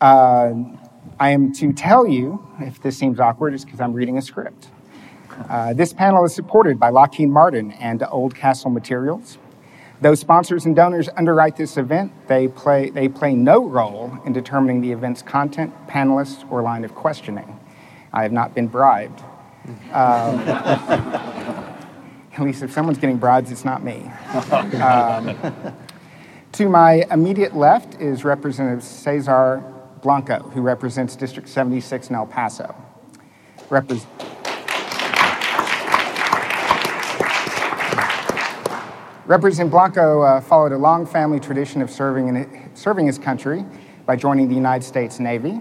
Uh, I am to tell you, if this seems awkward, it's because I'm reading a script. Uh, this panel is supported by Lockheed Martin and Oldcastle Materials. Though sponsors and donors underwrite this event, they play, they play no role in determining the event's content, panelists, or line of questioning. I have not been bribed. Um, at least if someone's getting bribes, it's not me. Um, to my immediate left is Representative Cesar Blanco, who represents District 76 in El Paso. Repres- Representative Blanco uh, followed a long family tradition of serving, in, serving his country by joining the United States Navy.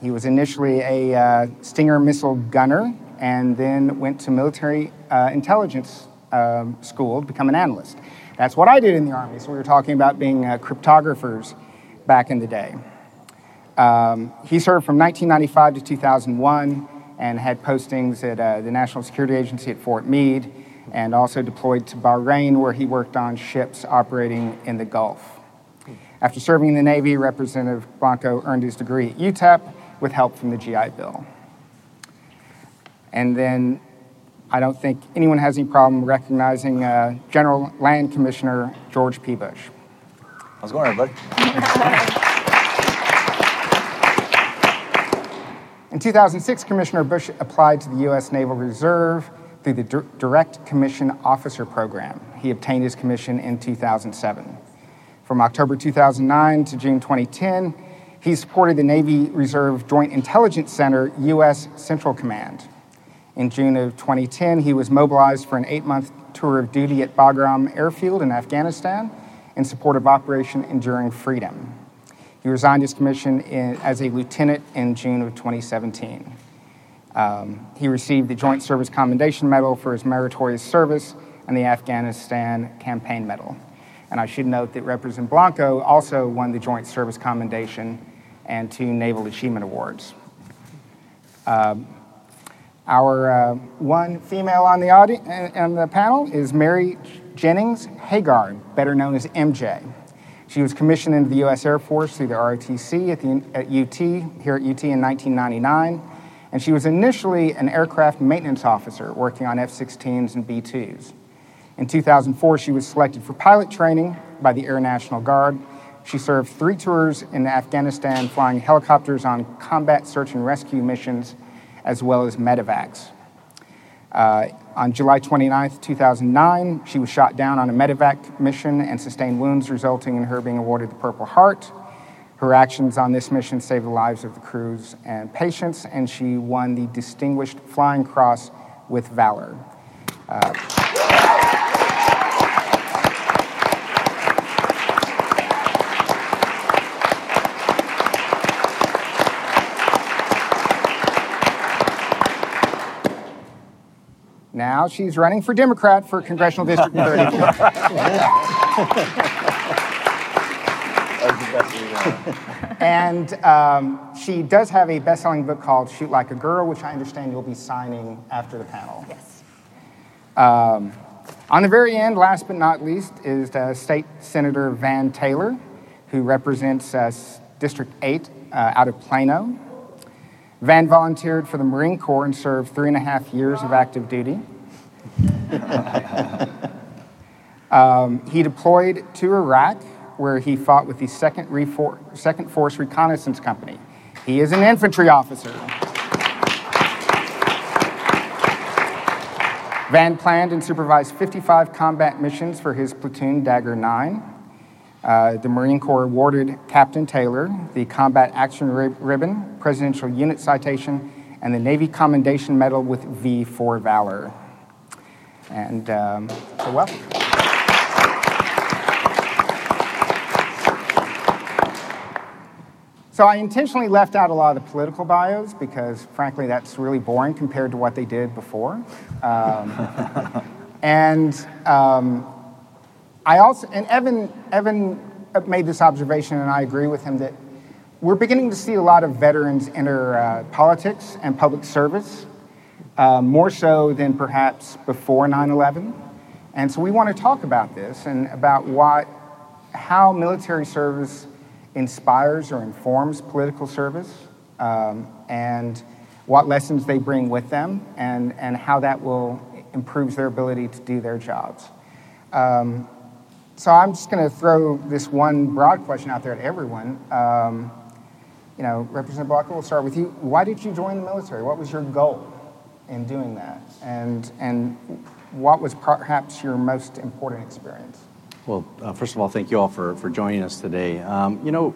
He was initially a uh, Stinger missile gunner and then went to military uh, intelligence um, school to become an analyst. That's what I did in the Army, so we were talking about being uh, cryptographers back in the day. Um, he served from 1995 to 2001 and had postings at uh, the National Security Agency at Fort Meade and also deployed to Bahrain, where he worked on ships operating in the Gulf. After serving in the Navy, Representative Blanco earned his degree at UTEP with help from the GI Bill. And then I don't think anyone has any problem recognizing uh, General Land Commissioner George P. Bush. How's it going, everybody? In 2006, Commissioner Bush applied to the U.S. Naval Reserve through the Direct Commission Officer Program. He obtained his commission in 2007. From October 2009 to June 2010, he supported the Navy Reserve Joint Intelligence Center U.S. Central Command. In June of 2010, he was mobilized for an eight month tour of duty at Bagram Airfield in Afghanistan in support of Operation Enduring Freedom. He resigned his commission in, as a lieutenant in June of 2017. Um, he received the Joint Service Commendation Medal for his meritorious service and the Afghanistan Campaign Medal. And I should note that Representative Blanco also won the Joint Service Commendation and two Naval Achievement Awards. Um, our uh, one female on the, audi- on the panel is Mary Jennings Hegar, better known as MJ. She was commissioned into the U.S. Air Force through the ROTC at, the, at UT, here at UT in 1999 and she was initially an aircraft maintenance officer working on F 16s and B 2s. In 2004, she was selected for pilot training by the Air National Guard. She served three tours in Afghanistan, flying helicopters on combat search and rescue missions, as well as medevacs. Uh, on July 29, 2009, she was shot down on a medevac mission and sustained wounds, resulting in her being awarded the Purple Heart. Her actions on this mission saved the lives of the crews and patients, and she won the Distinguished Flying Cross with Valor. Uh, Now she's running for Democrat for Congressional District 30. and um, she does have a best selling book called Shoot Like a Girl, which I understand you'll be signing after the panel. Yes. Um, on the very end, last but not least, is uh, State Senator Van Taylor, who represents uh, District 8 uh, out of Plano. Van volunteered for the Marine Corps and served three and a half years of active duty. um, he deployed to Iraq where he fought with the 2nd, Refor- 2nd Force Reconnaissance Company. He is an infantry officer. Van planned and supervised 55 combat missions for his platoon, Dagger 9. Uh, the Marine Corps awarded Captain Taylor the Combat Action Ribbon, Presidential Unit Citation, and the Navy Commendation Medal with V for Valor. And um, so welcome. So I intentionally left out a lot of the political bios because, frankly, that's really boring compared to what they did before. Um, and um, I also, and Evan, Evan made this observation, and I agree with him that we're beginning to see a lot of veterans enter uh, politics and public service, uh, more so than perhaps before 9/11. And so we want to talk about this and about what, how military service inspires or informs political service, um, and what lessons they bring with them, and, and how that will improves their ability to do their jobs. Um, so I'm just going to throw this one broad question out there to everyone. Um, you know, Representative Blanco, we'll start with you. Why did you join the military? What was your goal in doing that? And, and what was perhaps your most important experience? Well, uh, first of all, thank you all for, for joining us today. Um, you know,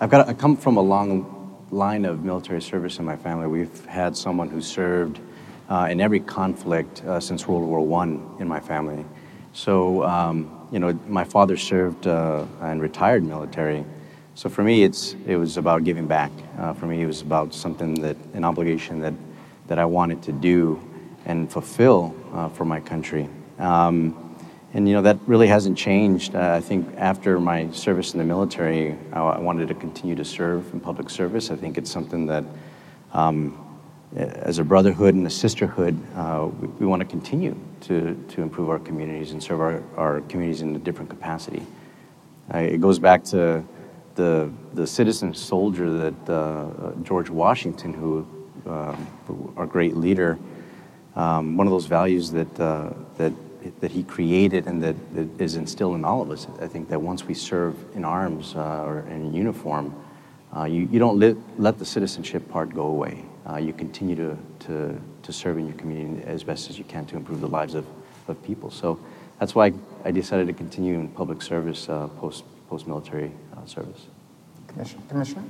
I've got I come from a long line of military service in my family. We've had someone who served uh, in every conflict uh, since World War I in my family. So, um, you know, my father served uh, and retired military. So for me, it's, it was about giving back. Uh, for me, it was about something that, an obligation that, that I wanted to do and fulfill uh, for my country. Um, and you know that really hasn't changed. Uh, I think after my service in the military, I, I, wanted to continue to serve in public service. I think it's something that, um, as a brotherhood and a sisterhood, uh, we, we want to continue to, to improve our communities and serve our, our communities in a different capacity. Uh, it goes back to the, the citizen soldier that uh, George Washington, who um, our great leader, um, one of those values that, uh, that that he created and that, that is instilled in all of us. I think that once we serve in arms uh, or in uniform, uh, you, you don't let, let the citizenship part go away. Uh, you continue to, to, to serve in your community as best as you can to improve the lives of, of people. So that's why I decided to continue in public service uh, post, post-military uh, service. Commissioner? Commissioner?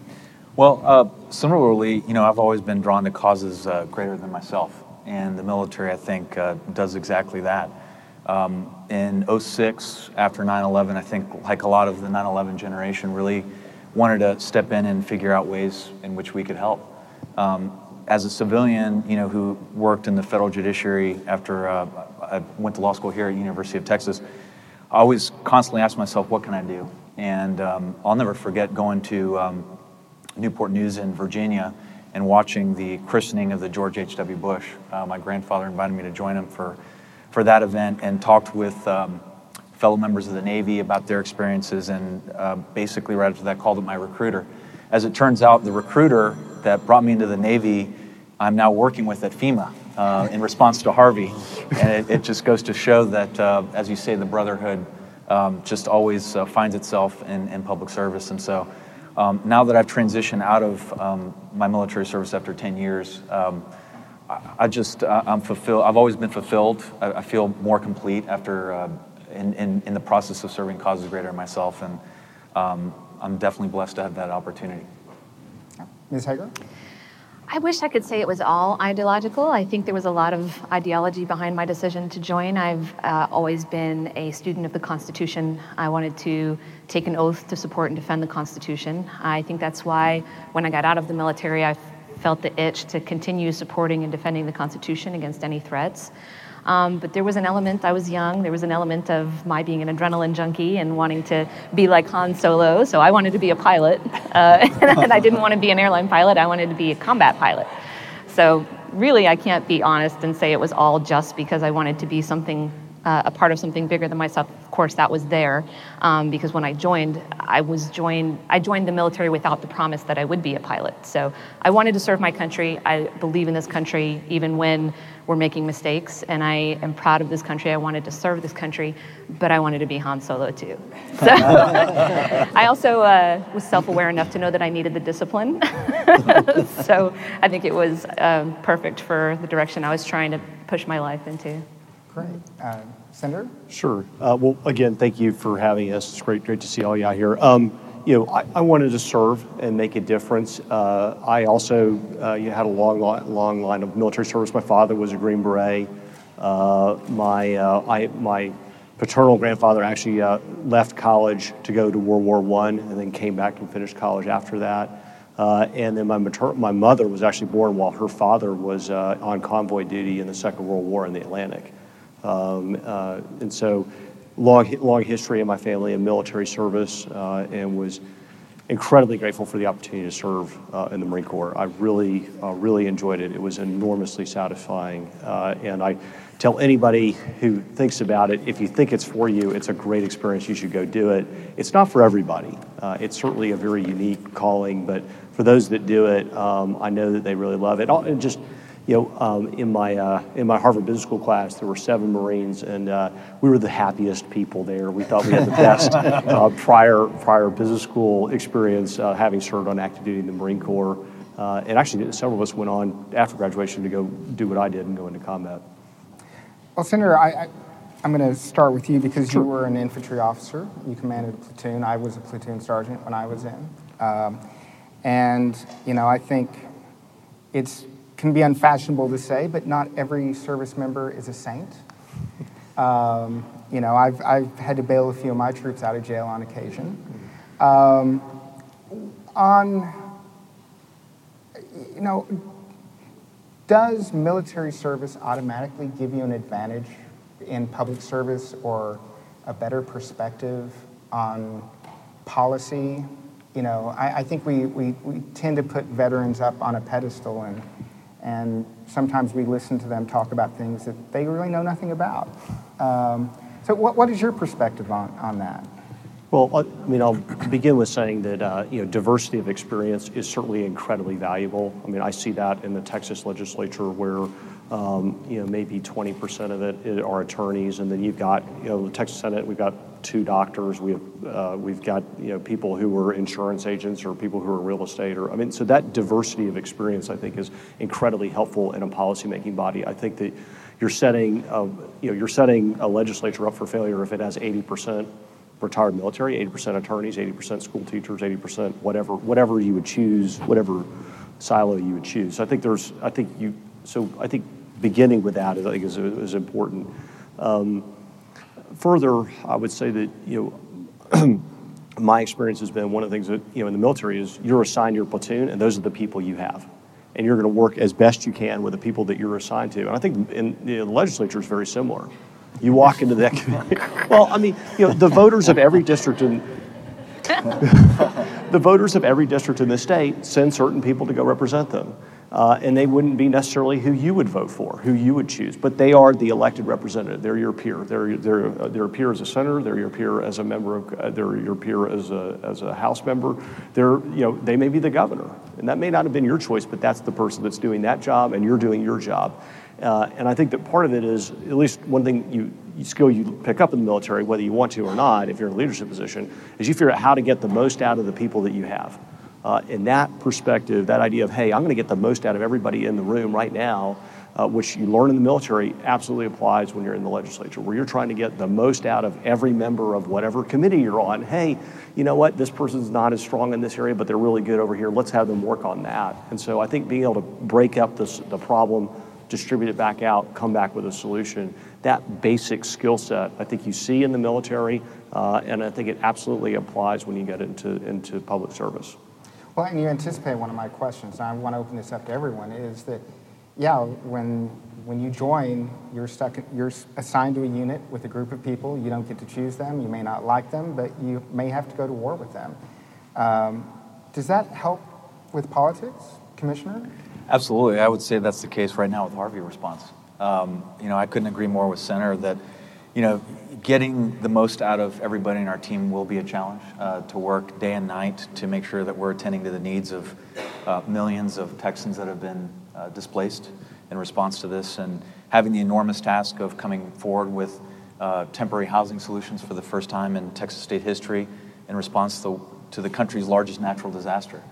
Well, uh, similarly, you know, I've always been drawn to causes greater than myself. And the military, I think, does exactly that. Um, in 06, after 9 11, I think, like a lot of the 9 11 generation, really wanted to step in and figure out ways in which we could help. Um, as a civilian, you know, who worked in the federal judiciary after uh, I went to law school here at University of Texas, I always constantly asked myself, what can I do? And um, I'll never forget going to um, Newport News in Virginia and watching the christening of the George H.W. Bush. Uh, my grandfather invited me to join him for for that event and talked with um, fellow members of the Navy about their experiences, and uh, basically right after that called up my recruiter. As it turns out, the recruiter that brought me into the Navy, I'm now working with at FEMA uh, in response to Harvey, and it, it just goes to show that, uh, as you say, the brotherhood um, just always uh, finds itself in, in, public service, and so. Um, now that I've transitioned out of um, my military service after 10 years, um, I just, uh, I'm fulfilled. I've always been fulfilled. I, I feel more complete after, uh, in, in, in, the process of serving causes greater than myself. And um, I'm definitely blessed to have that opportunity. Ms. Hegar? I wish I could say it was all ideological. I think there was a lot of ideology behind my decision to join. I've uh, always been a student of the Constitution. I wanted to take an oath to support and defend the Constitution. I think that's why when I got out of the military, I felt the itch to continue supporting and defending the Constitution against any threats. Um, but there was an element, I was young, there was an element of my being an adrenaline junkie and wanting to be like Han Solo. So I wanted to be a pilot. Uh, and I didn't want to be an airline pilot, I wanted to be a combat pilot. So really, I can't be honest and say it was all just because I wanted to be something uh, a part of something bigger than myself. Of course, that was there um, because when I joined, I was joined. I joined the military without the promise that I would be a pilot. So I wanted to serve my country. I believe in this country, even when we're making mistakes. And I am proud of this country. I wanted to serve this country, but I wanted to be Han Solo too. So I also uh, was self-aware enough to know that I needed the discipline. so I think it was um, perfect for the direction I was trying to push my life into. Great. Uh, Senator? Sure. Uh, well, again, thank you for having us. It's great, great to see all y'all here. Um, you know, I, I, wanted to serve and make a difference. Uh, I also uh, you had a long, long line of military service. My father was a Green Beret. Uh, my, uh, I, my paternal grandfather actually uh, left college to go to World War One, and then came back and finished college after that. Uh, and then my, mater- my mother was actually born while her father was on convoy duty in the Second World War in the Atlantic. Um, uh, and so, long long history in my family in military service, uh, and was incredibly grateful for the opportunity to serve uh, in the Marine Corps. I really, uh, really enjoyed it. It was enormously satisfying. Uh, and I tell anybody who thinks about it, if you think it's for you, it's a great experience. You should go do it. It's not for everybody. Uh, it's certainly a very unique calling, but for those that do it, um, I know that they really love it. And just you know, um, in my uh, in my Harvard Business School class, there were seven Marines, and uh, we were the happiest people there. We thought we had the best uh, prior prior business school experience, uh, having served on active duty in the Marine Corps. Uh, and actually, several of us went on after graduation to go do what I did and go into combat. Well, Senator, I, I, am going to start with you because sure. you were an infantry officer. You commanded a platoon. I was a platoon sergeant when I was in. Um, and, you know, I think it's can be unfashionable to say, but not every service member is a saint. Um, you know, I've, I've had to bail a few of my troops out of jail on occasion. Um, on, you know, does military service automatically give you an advantage in public service or a better perspective on policy? You know, I, I think we, we, we tend to put veterans up on a pedestal and and sometimes we listen to them talk about things that they really know nothing about. Um, so, what, what is your perspective on, on that? Well, I mean, I'll begin with saying that uh, you know diversity of experience is certainly incredibly valuable. I mean, I see that in the Texas legislature where um, you know maybe 20% of it are attorneys, and then you've got you know the Texas Senate. We've got two doctors. We have uh, we've got you know people who are insurance agents or people who are real estate. Or I mean, so that diversity of experience I think is incredibly helpful in a policymaking body. I think that you're setting a, you know you're setting a legislature up for failure if it has 80% retired military, 80% attorneys, 80% school teachers, 80% whatever whatever you would choose, whatever silo you would choose. So I think there's I think you so I think beginning with that is, I think is, is important. Um, further, I would say that you know my experience has been one of the things that you know in the military is you're assigned your platoon, and those are the people you have, and you're going to work as best you can with the people that you're assigned to. And I think in you know, the legislature is very similar. You walk into that committee. well, I mean, you know, the voters of every district in the voters of every district in the state send certain people to go represent them uh, and they wouldn't be necessarily who you would vote for, who you would choose, but they are the elected representative. They're your peer. They're, they're, uh, they're your peer as a senator. They're your peer as a member of. Uh, they're your peer as a as a House member. They're you know they may be the governor, and that may not have been your choice, but that's the person that's doing that job, and you're doing your job. Uh, and I think that part of it is at least one thing you, you skill you pick up in the military, whether you want to or not, if you're in a leadership position, is you figure out how to get the most out of the people that you have. Uh, in that perspective, that idea of, hey, I'm going to get the most out of everybody in the room right now, uh, which you learn in the military, absolutely applies when you're in the legislature, where you're trying to get the most out of every member of whatever committee you're on. Hey, you know what? This person's not as strong in this area, but they're really good over here. Let's have them work on that. And so I think being able to break up this, the problem, distribute it back out, come back with a solution, that basic skill set, I think you see in the military, uh, and I think it absolutely applies when you get into, into public service. Well, and you anticipate one of my questions, and I want to open this up to everyone, is that, yeah, when, when you join, you're, stuck, you're assigned to a unit with a group of people. You don't get to choose them. You may not like them, but you may have to go to war with them. Um, does that help with politics, Commissioner? Absolutely. I would say that's the case right now with Harvey response. Um, you know, I couldn't agree more with Senator that, you know, getting the most out of everybody in our team will be a challenge uh, to work day and night to make sure that we're attending to the needs of uh, millions of Texans that have been uh, displaced in response to this and having the enormous task of coming forward with uh, temporary housing solutions for the first time in Texas state history in response to, to the country's largest natural disaster.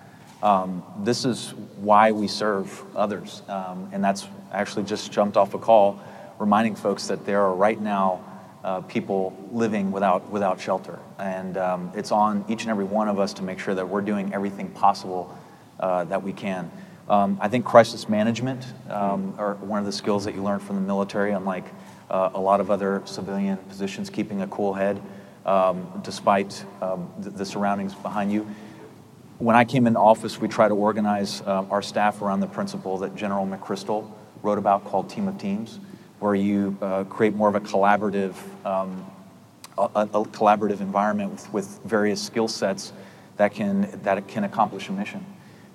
Um, this is why we serve others, um, and that's actually just jumped off a call reminding folks that there are right now uh, people living without, without shelter. And um, it's on each and every one of us to make sure that we're doing everything possible uh, that we can. Um, I think crisis management um, are one of the skills that you learn from the military, unlike uh, a lot of other civilian positions, keeping a cool head um, despite um, the, the, surroundings behind you. When I came into office, we tried to organize uh, our staff around the principle that General McChrystal wrote about called Team of Teams where you uh, create more of a collaborative, um, a, a, collaborative environment with, with various skill sets that can, that can accomplish a mission.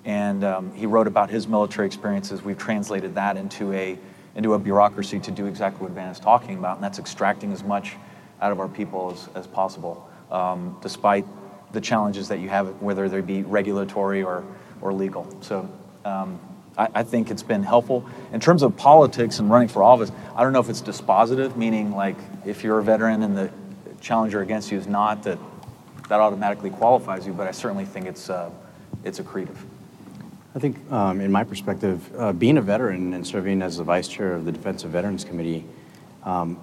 And um, he wrote about his military experiences. We've translated that into a, into a bureaucracy to do exactly what Van is talking about, and that's extracting as much out of our people as, as possible, um, despite the challenges that you have, whether they be regulatory or, or legal. So um, I, I, think it's been helpful. In terms of politics and running for office, I don't know if it's dispositive, meaning like if you're a veteran and the challenger against you is not, that that automatically qualifies you, but I certainly think it's, uh, it's accretive. I think, um, in my perspective, uh, being a veteran and serving as the vice chair of the Defense of Veterans Committee, um,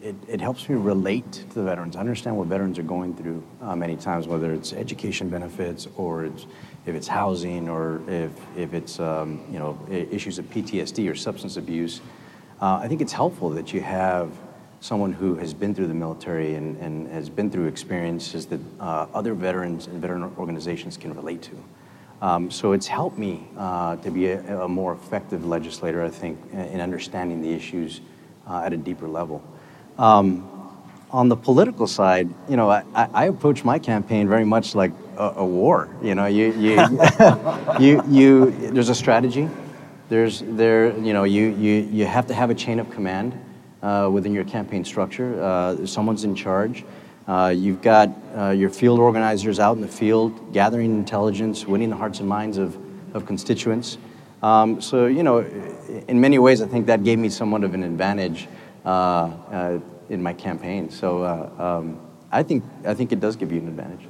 it, it, helps me relate to the veterans, I understand what veterans are going through uh, many times, whether it's education benefits or it's, if it's housing or if, if it's um, you know issues of PTSD or substance abuse. Uh, I think it's helpful that you have someone who has been through the military and, and has been through experiences that uh, other veterans and veteran organizations can relate to. Um, so it's helped me uh, to be a, a, more effective legislator, I think, in understanding the issues uh, at a deeper level. Um, on the political side, you know, I, I, approach my campaign very much like a, a war. You know, you you, you you there's a strategy. There's there you know you you you have to have a chain of command uh, within your campaign structure. Uh, someone's in charge. Uh, you've got uh, your field organizers out in the field, gathering intelligence, winning the hearts and minds of of constituents. Um, so you know, in many ways, I think that gave me somewhat of an advantage. Uh, uh, in my campaign. So um, I think I think it does give you an advantage.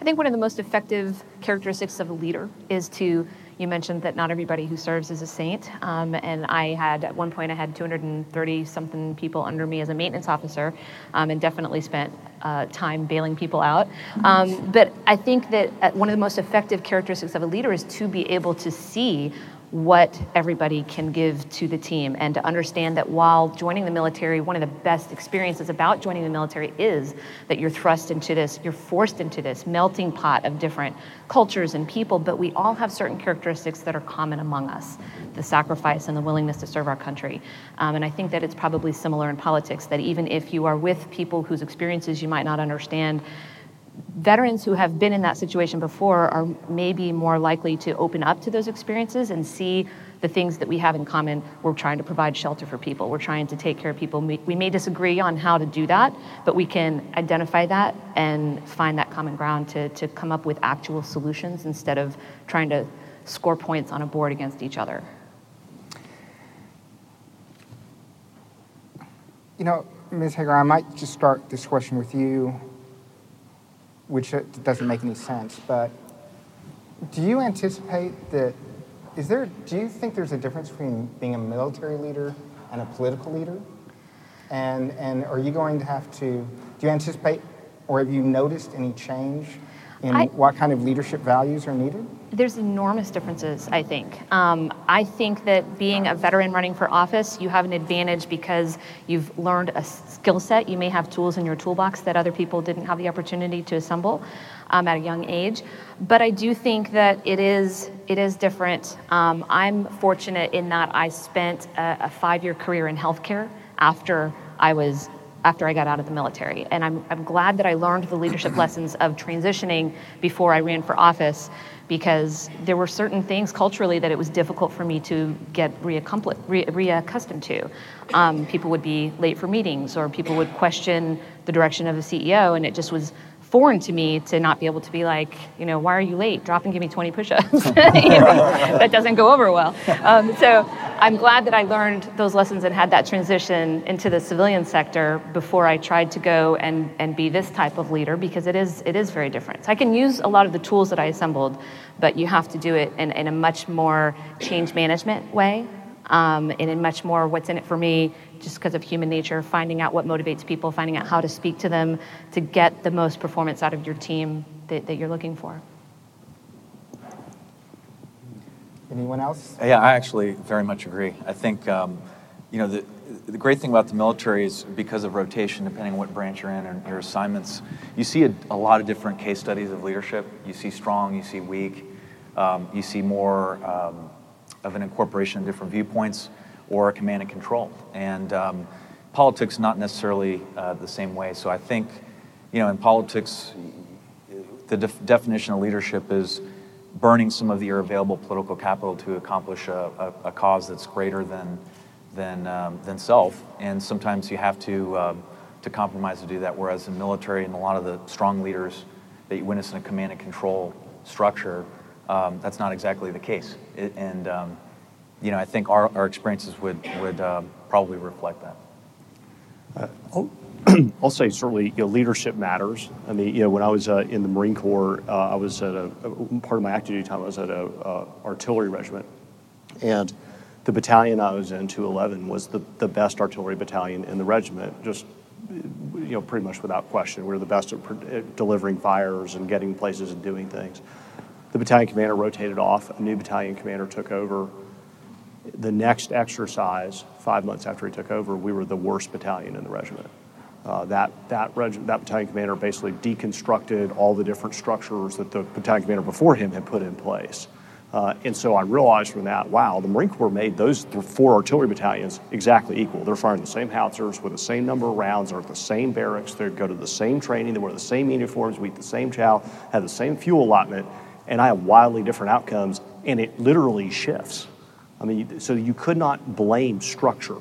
I think one of the most effective characteristics of a leader is to you mentioned that not everybody who serves is a saint, um, and I had at one point I had 230 something people under me as a maintenance officer, um, and definitely spent uh, time bailing people out. Um, but I think that one of the most effective characteristics of a leader is to be able to see what everybody can give to the team. And to understand that while joining the military one of the best experiences about joining the military is that you're thrust into this you're forced into this melting pot of different cultures and people. But we all have certain characteristics that are common among us the sacrifice and the willingness to serve our country. Um, and i think that it's probably similar in politics that even if you are with people whose experiences you might not understand veterans who have been in that situation before are maybe more likely to open up to those experiences and see the things that we have in common. We're trying to provide shelter for people, we're trying to take care of people. We may disagree on how to do that, but we can identify that and find that common ground to, to come up with actual solutions instead of trying to score points on a board against each other. You know, Ms. Hegar, I might just start this question with you which doesn't make any sense. But do you anticipate that? Is there? Do you think there's a difference between being a military leader and a political leader? And and are you going to have to? Do you anticipate, or have you noticed any change in I, what kind of leadership values are needed? There's enormous differences, I think. Um, I think that being a veteran running for office, you have an advantage because you've learned a skill set. You may have tools in your toolbox that other people didn't have the opportunity to assemble um, at a young age. But I do think that it is it is different. Um, I'm fortunate in that I spent a, a five-year career in healthcare after I was after I got out of the military. And I'm, I'm glad that I learned the leadership lessons of transitioning before I ran for office because there were certain things culturally that it was difficult for me to get reaccustomed to. Um, people would be late for meetings, or people would question the direction of the CEO, and it just was foreign to me to not be able to be like, you know, why are you late? Drop and give me 20 push-ups. you know, that doesn't go over well. Um, so I'm glad that I learned those lessons and had that transition into the civilian sector before I tried to go and, and be this type of leader because it is it is very different. So I can use a lot of the tools that I assembled, but you have to do it in, in a much more change management way um, and in much more what's in it for me just because of human nature, finding out what motivates people, finding out how to speak to them to get the most performance out of your team that, that you're looking for. Anyone else? Yeah, I actually very much agree. I think, um, you know, the, the great thing about the military is because of rotation, depending on what branch you're in and your assignments, you see a, a lot of different case studies of leadership. You see strong, you see weak, um, you see more um, of an incorporation of different viewpoints or command and control. And um, politics not necessarily uh, the same way. So I think, you know, in politics, the def- definition of leadership is burning some of your available political capital to accomplish a, a, a cause that's greater than, than, um, than self. And sometimes you have to, um, to compromise to do that. Whereas in military and a lot of the strong leaders that you witness in a command and control structure, um, that's not exactly the case. It, and um, you know, I think our, our experiences would, would um, probably reflect that. I'll say certainly, you know, leadership matters. I mean, you know, when I was uh, in the Marine Corps, uh, I was at a, a, part of my active duty time. I was at a uh, artillery regiment, and the battalion I was in, 211, was the, the best artillery battalion in the regiment. Just you know, pretty much without question, we were the best at, at delivering fires and getting places and doing things. The battalion commander rotated off. A new battalion commander took over. The next exercise, five months after he took over, we were the worst battalion in the regiment. Uh, that, that, reg- that battalion commander basically deconstructed all the different structures that the battalion commander before him had put in place. Uh, and so I realized from that, wow, the Marine Corps made those th- four artillery battalions exactly equal. They're firing the same howitzers with the same number of rounds. They're at the same barracks. They go to the same training. They wear the same uniforms. We eat the same chow. Have the same fuel allotment. And I have wildly different outcomes. And it literally shifts. I mean, so you could not blame structure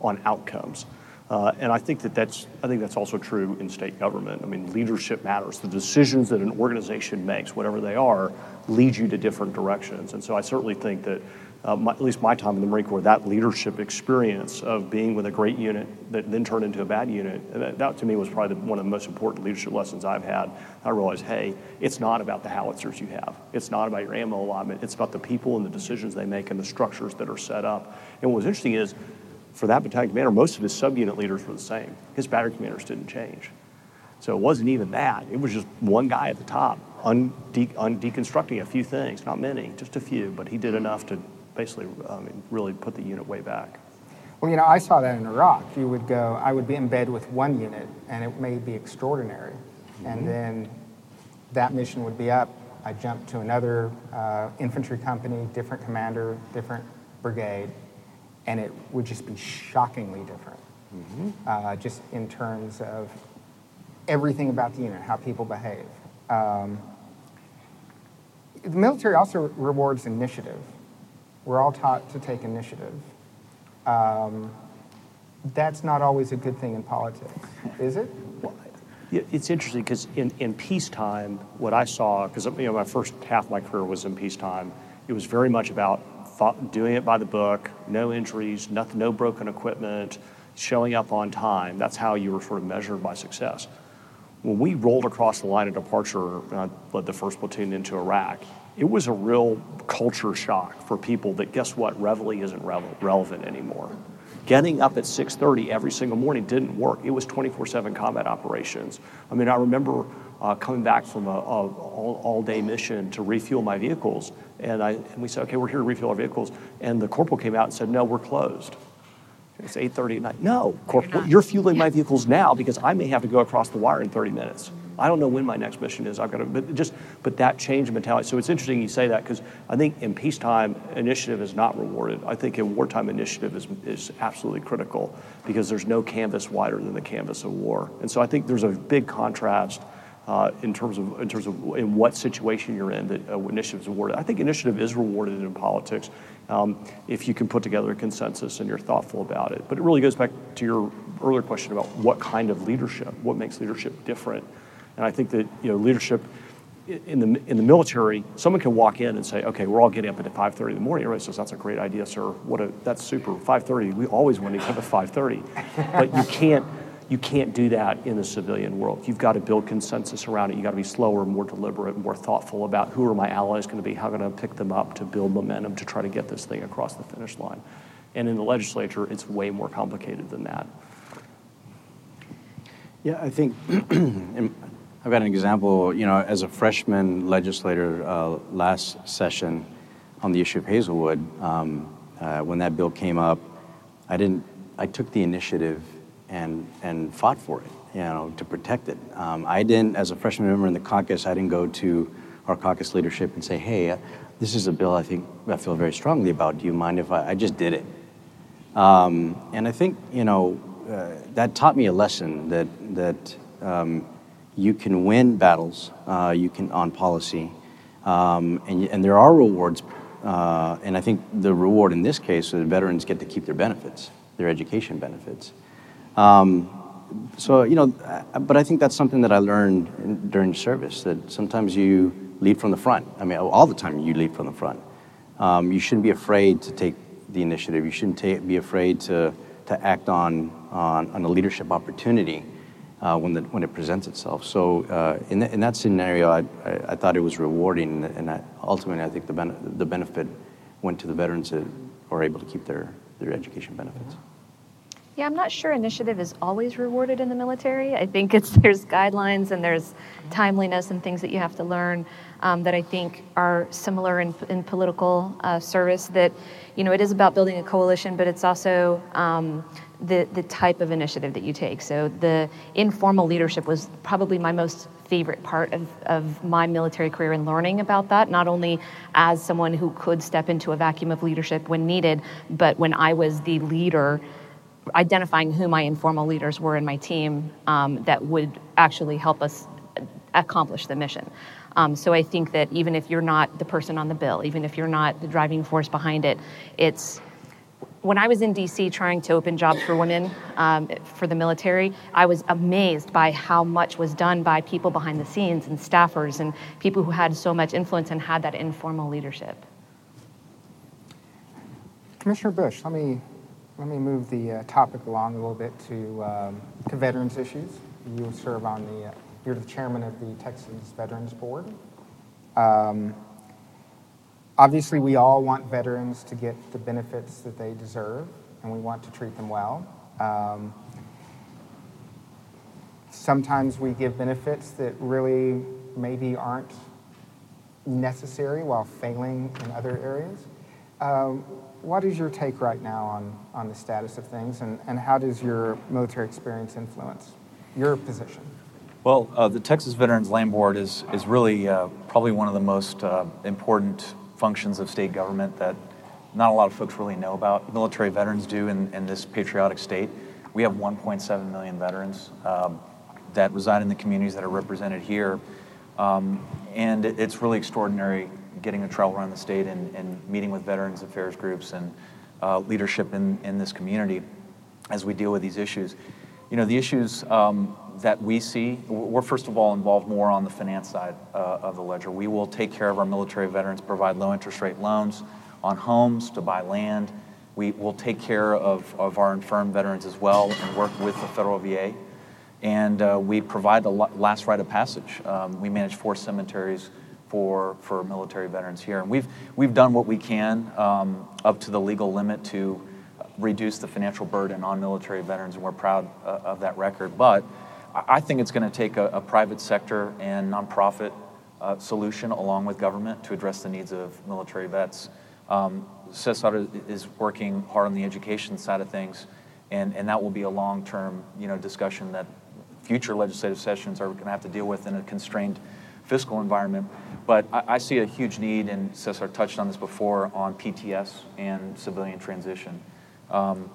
on outcomes. Uh, and I think that that's I think that's also true in state government. I mean, leadership matters. The decisions that an organization makes, whatever they are, lead you to different directions. And so I certainly think that, uh, my, at least my time in the Marine Corps, that leadership experience of being with a great unit that then turned into a bad unit, that, that to me was probably the, one of the most important leadership lessons I've had. I realized, hey, it's not about the howitzers you have. It's not about your ammo allotment. It's about the people and the decisions they make and the structures that are set up. And what was interesting is for that battalion commander, most of his subunit leaders were the same. His battery commanders didn't change. So it wasn't even that. It was just one guy at the top, unde- undeconstructing a few things, not many, just a few, but he did enough to basically um, really put the unit way back. Well, you know, I saw that in Iraq. You would go, I would be in bed with one unit, and it may be extraordinary. Mm-hmm. And then that mission would be up. I jumped to another uh, infantry company, different commander, different brigade and it would just be shockingly different, mm-hmm. uh, just in terms of everything about the unit, how people behave. Um, the military also rewards initiative. We're all taught to take initiative. Um, that's not always a good thing in politics, is it? It's interesting because in, in peacetime, what I saw, because you know my first half of my career was in peacetime, it was very much about doing it by the book, no injuries, nothing, no broken equipment, showing up on time. That's how you were sort of measured by success. When we rolled across the line of departure, and I led the first platoon into Iraq, it was a real culture shock for people that guess what, Reveille isn't relevant anymore. Getting up at 6:30 every single morning didn't work. It was 24/7 combat operations. I mean, I remember uh, coming back from a, a all, all, day mission to refuel my vehicles. And, I, and we said, okay, we're here to refuel our vehicles. And the corporal came out and said, no, we're closed. It's 8.30 at night. No, corporal, you're, you're fueling my vehicles now because I may have to go across the wire in 30 minutes. I don't know when my next mission is. I've got to, but just, but that change mentality. So it's interesting you say that because I think in peacetime, initiative is not rewarded. I think in wartime, initiative is, is absolutely critical because there's no canvas wider than the canvas of war. And so I think there's a big contrast uh, in terms of in terms of in what situation you're in that uh, initiative is rewarded. I think initiative is rewarded in politics um, if you can put together a consensus and you're thoughtful about it. But it really goes back to your earlier question about what kind of leadership, what makes leadership different. And I think that you know leadership in the in the military, someone can walk in and say, "Okay, we're all getting up at 5:30 in the morning." Everybody says, "That's a great idea, sir. What a that's super. 5:30. We always want to get up at 5:30." but you can't you can't do that in the civilian world. You've got to build consensus around it. You've got to be slower, more deliberate, more thoughtful about who are my allies going to be, how am I pick them up to build momentum to try to get this thing across the finish line. And in the legislature, it's way more complicated than that. Yeah, I think I've got an example. You know, as a freshman legislator uh, last session on the issue of Hazlewood, um, uh, when that bill came up, I didn't. I took the initiative and, and fought for it, you know, to protect it. Um, I didn't, as a freshman member in the caucus, I didn't go to our caucus leadership and say, hey, uh, this is a bill I think I feel very strongly about. Do you mind if I, I just did it? Um, and I think, you know, uh, that taught me a lesson that, that um, you can win battles, uh, you can on policy, um, and, and there are rewards. Uh, and I think the reward in this case is the veterans get to keep their benefits, their education benefits. Um, so you know, uh, but I think that's something that I learned in, during service. That sometimes you lead from the front. I mean, all the time you lead from the front. Um, you shouldn't be afraid to take the initiative. You shouldn't ta- be afraid to to act on on, on a leadership opportunity uh, when the, when it presents itself. So uh, in, the, in that scenario, I, I, I, thought it was rewarding, and I, ultimately, I think the ben- the benefit went to the veterans that were able to keep their their education benefits. Yeah, I'm not sure initiative is always rewarded in the military. I think it's there's guidelines and there's timeliness and things that you have to learn um, that I think are similar in, in political uh, service. That you know it is about building a coalition, but it's also um, the the type of initiative that you take. So the informal leadership was probably my most favorite part of, of my military career and learning about that, not only as someone who could step into a vacuum of leadership when needed, but when I was the leader identifying who my informal leaders were in my team um, that would actually help us accomplish the mission. Um, so I think that even if you're not the person on the bill, even if you're not the driving force behind it, it's when I was in DC trying to open jobs for women um, for the military, I was amazed by how much was done by people behind the scenes and staffers and people who had so much influence and had that informal leadership. Commissioner Bush, let me let me move the uh, topic along a little bit to, um, to veterans issues. You serve on the, uh, you're the chairman of the Texas Veterans Board. Um, obviously, we all want veterans to get the benefits that they deserve, and we want to treat them well. Um, sometimes we give benefits that really maybe aren't necessary while failing in other areas. Um, what is your take right now on, on the status of things, and, and how does your military experience influence your position? Well, uh, the Texas Veterans Land Board is, is really uh, probably one of the most uh, important functions of state government that not a lot of folks really know about. Military veterans do in, in this patriotic state. We have 1.7 million veterans um, that reside in the communities that are represented here. Um, and it, it's really extraordinary getting to travel around the state and, and meeting with veterans affairs groups and uh, leadership in, in this community as we deal with these issues. You know, the issues um, that we see, we're first of all involved more on the finance side uh, of the ledger. We will take care of our military veterans, provide low interest rate loans on homes to buy land. We will take care of, of our infirm veterans as well and work with the federal VA. And uh, we provide a last rite of passage. Um, we manage four cemeteries for, for military veterans here. And we've, we've done what we can um, up to the legal limit to reduce the financial burden on military veterans, and we're proud uh, of that record. But I think it's going to take a, a, private sector and nonprofit uh, solution along with government to address the needs of military vets. Um, CESAR is working hard on the education side of things, and, and that will be a long-term you know, discussion that future legislative sessions are going to have to deal with in a constrained fiscal environment. But I, I see a huge need, and Cesar touched on this before, on PTS and civilian transition. Um,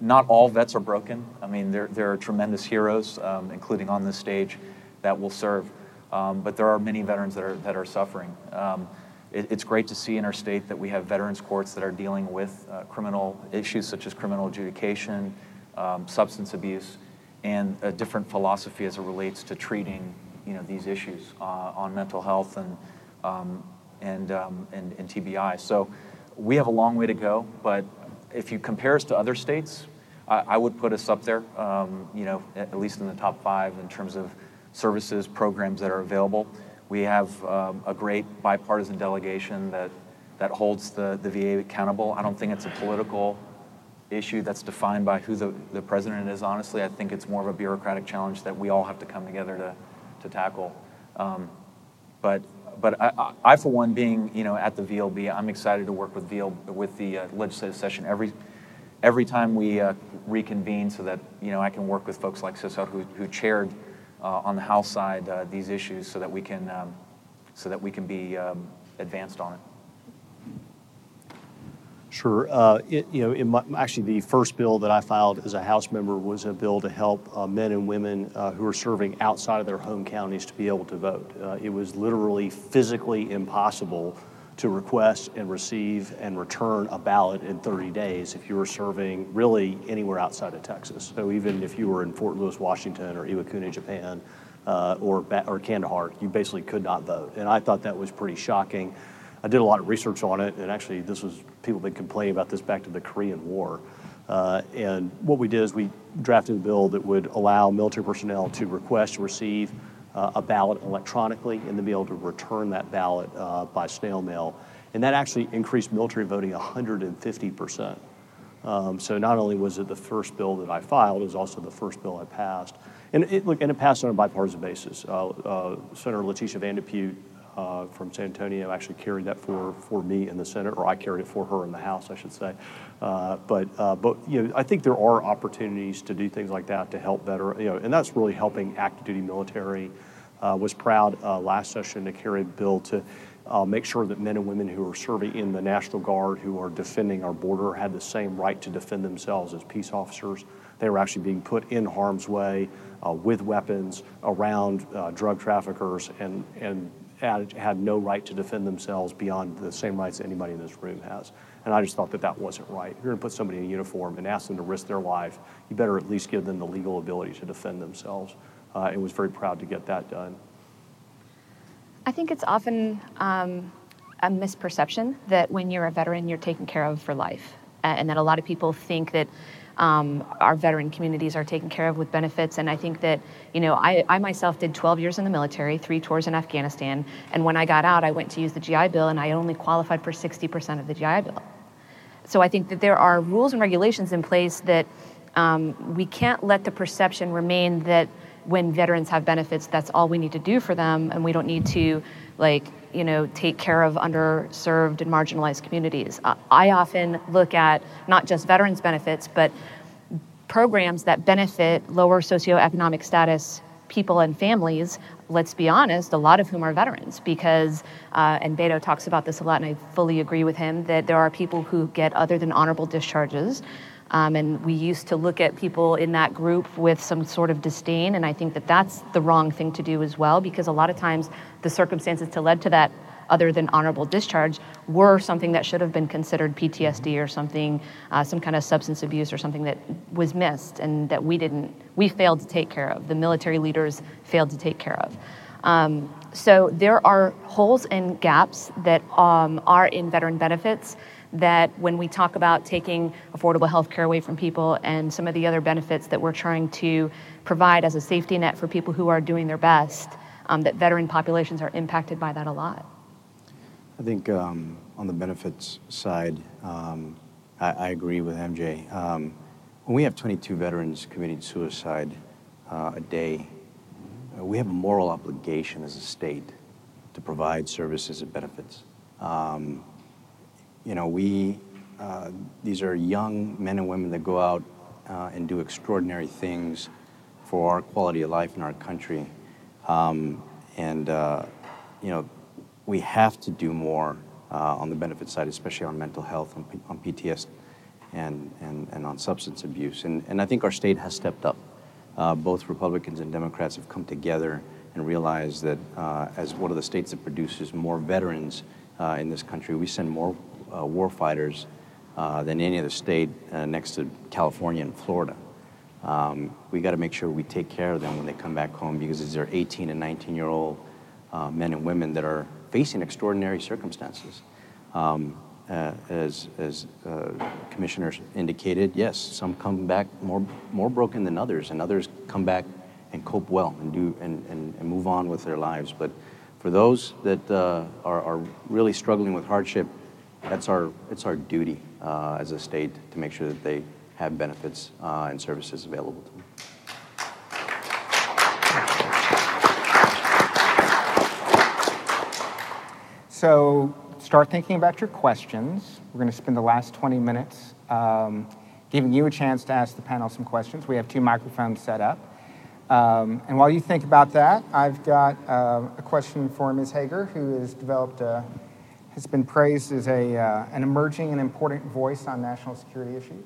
not all vets are broken. I mean, there, there are tremendous heroes, um, including on this stage, that will serve. Um, but there are many veterans that are, that are suffering. Um, it, it's great to see in our state that we have veterans courts that are dealing with uh, criminal issues such as criminal adjudication, um, substance abuse, and a different philosophy as it relates to treating you know, these issues uh, on mental health and, um, and, um, and, and TBI. So we have a long way to go, but if you compare us to other states, I, I would put us up there, um, you know, at least in the top five in terms of services, programs that are available. We have um, a great bipartisan delegation that, that holds the, the VA accountable. I don't think it's a political issue that's defined by who the, the president is, honestly. I think it's more of a bureaucratic challenge that we all have to come together to, to tackle. Um, but but I, I, for one, being you know at the VLB, I'm excited to work with VL with the uh, legislative session every every time we uh, reconvene, so that you know I can work with folks like Cesar who, who chaired uh, on the House side uh, these issues, so that we can um, so that we can be um, advanced on it. Sure. Uh, it, you know, my, actually, the first bill that I filed as a House member was a bill to help uh, men and women uh, who are serving outside of their home counties to be able to vote. Uh, it was literally physically impossible to request and receive and return a ballot in 30 days if you were serving really anywhere outside of Texas. So even if you were in Fort Lewis, Washington, or Iwakuni, Japan, uh, or or Kandahar, you basically could not vote. And I thought that was pretty shocking. I did a lot of research on it, and actually, this was people have been complaining about this back to the Korean War. Uh, and what we did is we drafted a bill that would allow military personnel to request and receive uh, a ballot electronically and then be able to return that ballot uh, by snail mail. And that actually increased military voting 150%. Um, so not only was it the first bill that I filed, it was also the first bill I passed. And it, look, and it passed on a bipartisan basis. Uh, uh, Senator Leticia Van de Putte uh, from San Antonio actually carried that for, for me in the Senate, or I carried it for her in the House, I should say. Uh, but uh, but you know, I think there are opportunities to do things like that to help better, you know, and that's really helping active duty military. Uh, was proud uh, last session to carry a bill to uh, make sure that men and women who are serving in the National Guard who are defending our border had the same right to defend themselves as peace officers. They were actually being put in harm's way uh, with weapons around uh, drug traffickers and, and had, no right to defend themselves beyond the same rights anybody in this room has. And I just thought that that wasn't right. If you're going to put somebody in uniform and ask them to risk their life, you better at least give them the legal ability to defend themselves. Uh, and was very proud to get that done. I think it's often um, a misperception that when you're a veteran, you're taken care of for life, and that a lot of people think that um, our veteran communities are taken care of with benefits. And I think that, you know, I, I myself did 12 years in the military, three tours in Afghanistan. And when I got out, I went to use the GI Bill and I only qualified for 60% of the GI Bill. So I think that there are rules and regulations in place that um, we can't let the perception remain that when veterans have benefits, that's all we need to do for them, and we don't need to, like, you know, take care of underserved and marginalized communities. I often look at not just veterans benefits, but programs that benefit lower socioeconomic status people and families, let's be honest, a lot of whom are veterans, because, uh, and Beto talks about this a lot, and I fully agree with him, that there are people who get other than honorable discharges um, and we used to look at people in that group with some sort of disdain. And I think that that's the wrong thing to do as well, because a lot of times the circumstances to led to that other than honorable discharge were something that should have been considered PTSD or something, uh, some kind of substance abuse or something that was missed and that we didn't, we failed to take care of. The military leaders failed to take care of. Um, so there are holes and gaps that um, are in veteran benefits that when we talk about taking affordable health care away from people and some of the other benefits that we're trying to provide as a safety net for people who are doing their best, um, that veteran populations are impacted by that a lot. I think um, on the benefits side, um, I, I, agree with MJ. Um, when we have 22 veterans committing suicide uh, a day, we have a moral obligation as a state to provide services and benefits. Um, you know, we, uh, these are young men and women that go out uh, and do extraordinary things for our quality of life in our country. Um, and, uh, you know, we have to do more uh, on the benefit side, especially on mental health, on, P- on PTS, and, and, and on substance abuse. And, and I think our state has stepped up. Uh, both Republicans and Democrats have come together and realized that uh, as one of the states that produces more veterans in this country, we send more uh, war fighters uh, than any other state uh, next to California and Florida. Um, we got to make sure we take care of them when they come back home because these are 18 and 19 year old uh, men and women that are facing extraordinary circumstances. Um, uh, as as uh, commissioners indicated, yes, some come back more more broken than others, and others come back and cope well and do and, and, and move on with their lives. But for those that are, are really struggling with hardship, that's our, it's our duty uh, as a state to make sure that they have benefits uh, and services available to them. So start thinking about your questions. We're going to spend the last 20 minutes um, giving you a chance to ask the panel some questions. We have two microphones set up. Um, and while you think about that, I've got uh, a question for Ms. Hegar, who has developed a has been praised as a, uh, an emerging and important voice on national security issues.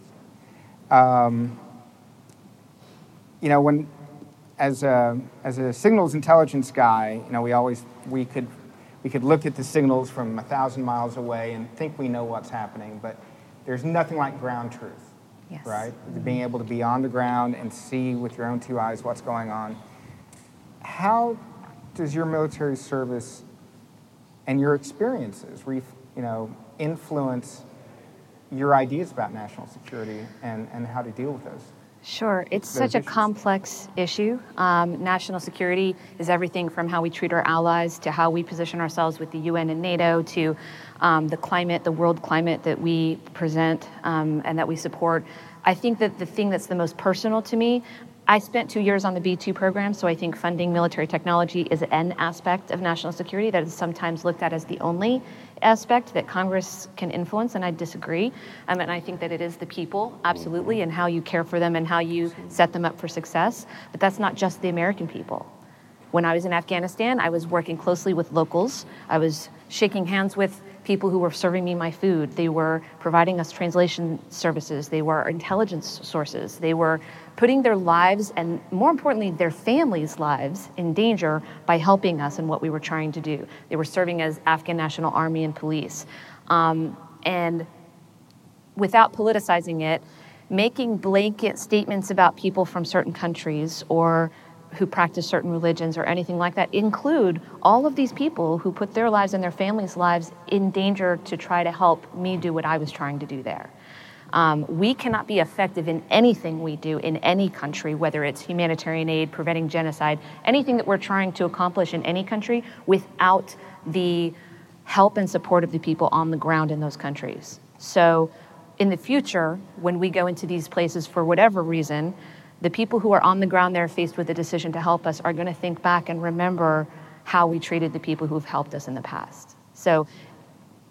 Um, you know, when, as a, as a signals intelligence guy, you know, we always, we could, we could look at the signals from a thousand miles away and think we know what's happening, but there's nothing like ground truth, Yes. right? Being able to be on the ground and see with your own two eyes what's going on. How does your military service and your experiences, you know, influence your ideas about national security and, and how to deal with those? Sure, it's such a complex issue. Um, national security is everything from how we treat our allies to how we position ourselves with the UN and NATO to um, the climate, the world climate that we present um, and that we support. I think that the thing that's the most personal to me, I spent two years on the B2 program, so I think funding military technology is an aspect of national security that is sometimes looked at as the only aspect that Congress can influence, and I disagree. Um, and I think that it is the people, absolutely, and how you care for them and how you set them up for success. But that's not just the American people. When I was in Afghanistan, I was working closely with locals. I was shaking hands with people who were serving me my food. They were providing us translation services. They were intelligence sources. They were putting their lives and, more importantly, their families' lives in danger by helping us in what we were trying to do. They were serving as Afghan National Army and police. Um, and without politicizing it, making blanket statements about people from certain countries or who practice certain religions or anything like that include all of these people who put their lives and their families' lives in danger to try to help me do what I was trying to do there. Um, we cannot be effective in anything we do in any country, whether it's humanitarian aid, preventing genocide, anything that we're trying to accomplish in any country, without the help and support of the people on the ground in those countries. So, in the future, when we go into these places for whatever reason, the people who are on the ground there faced with the decision to help us are going to think back and remember how we treated the people who've helped us in the past. So,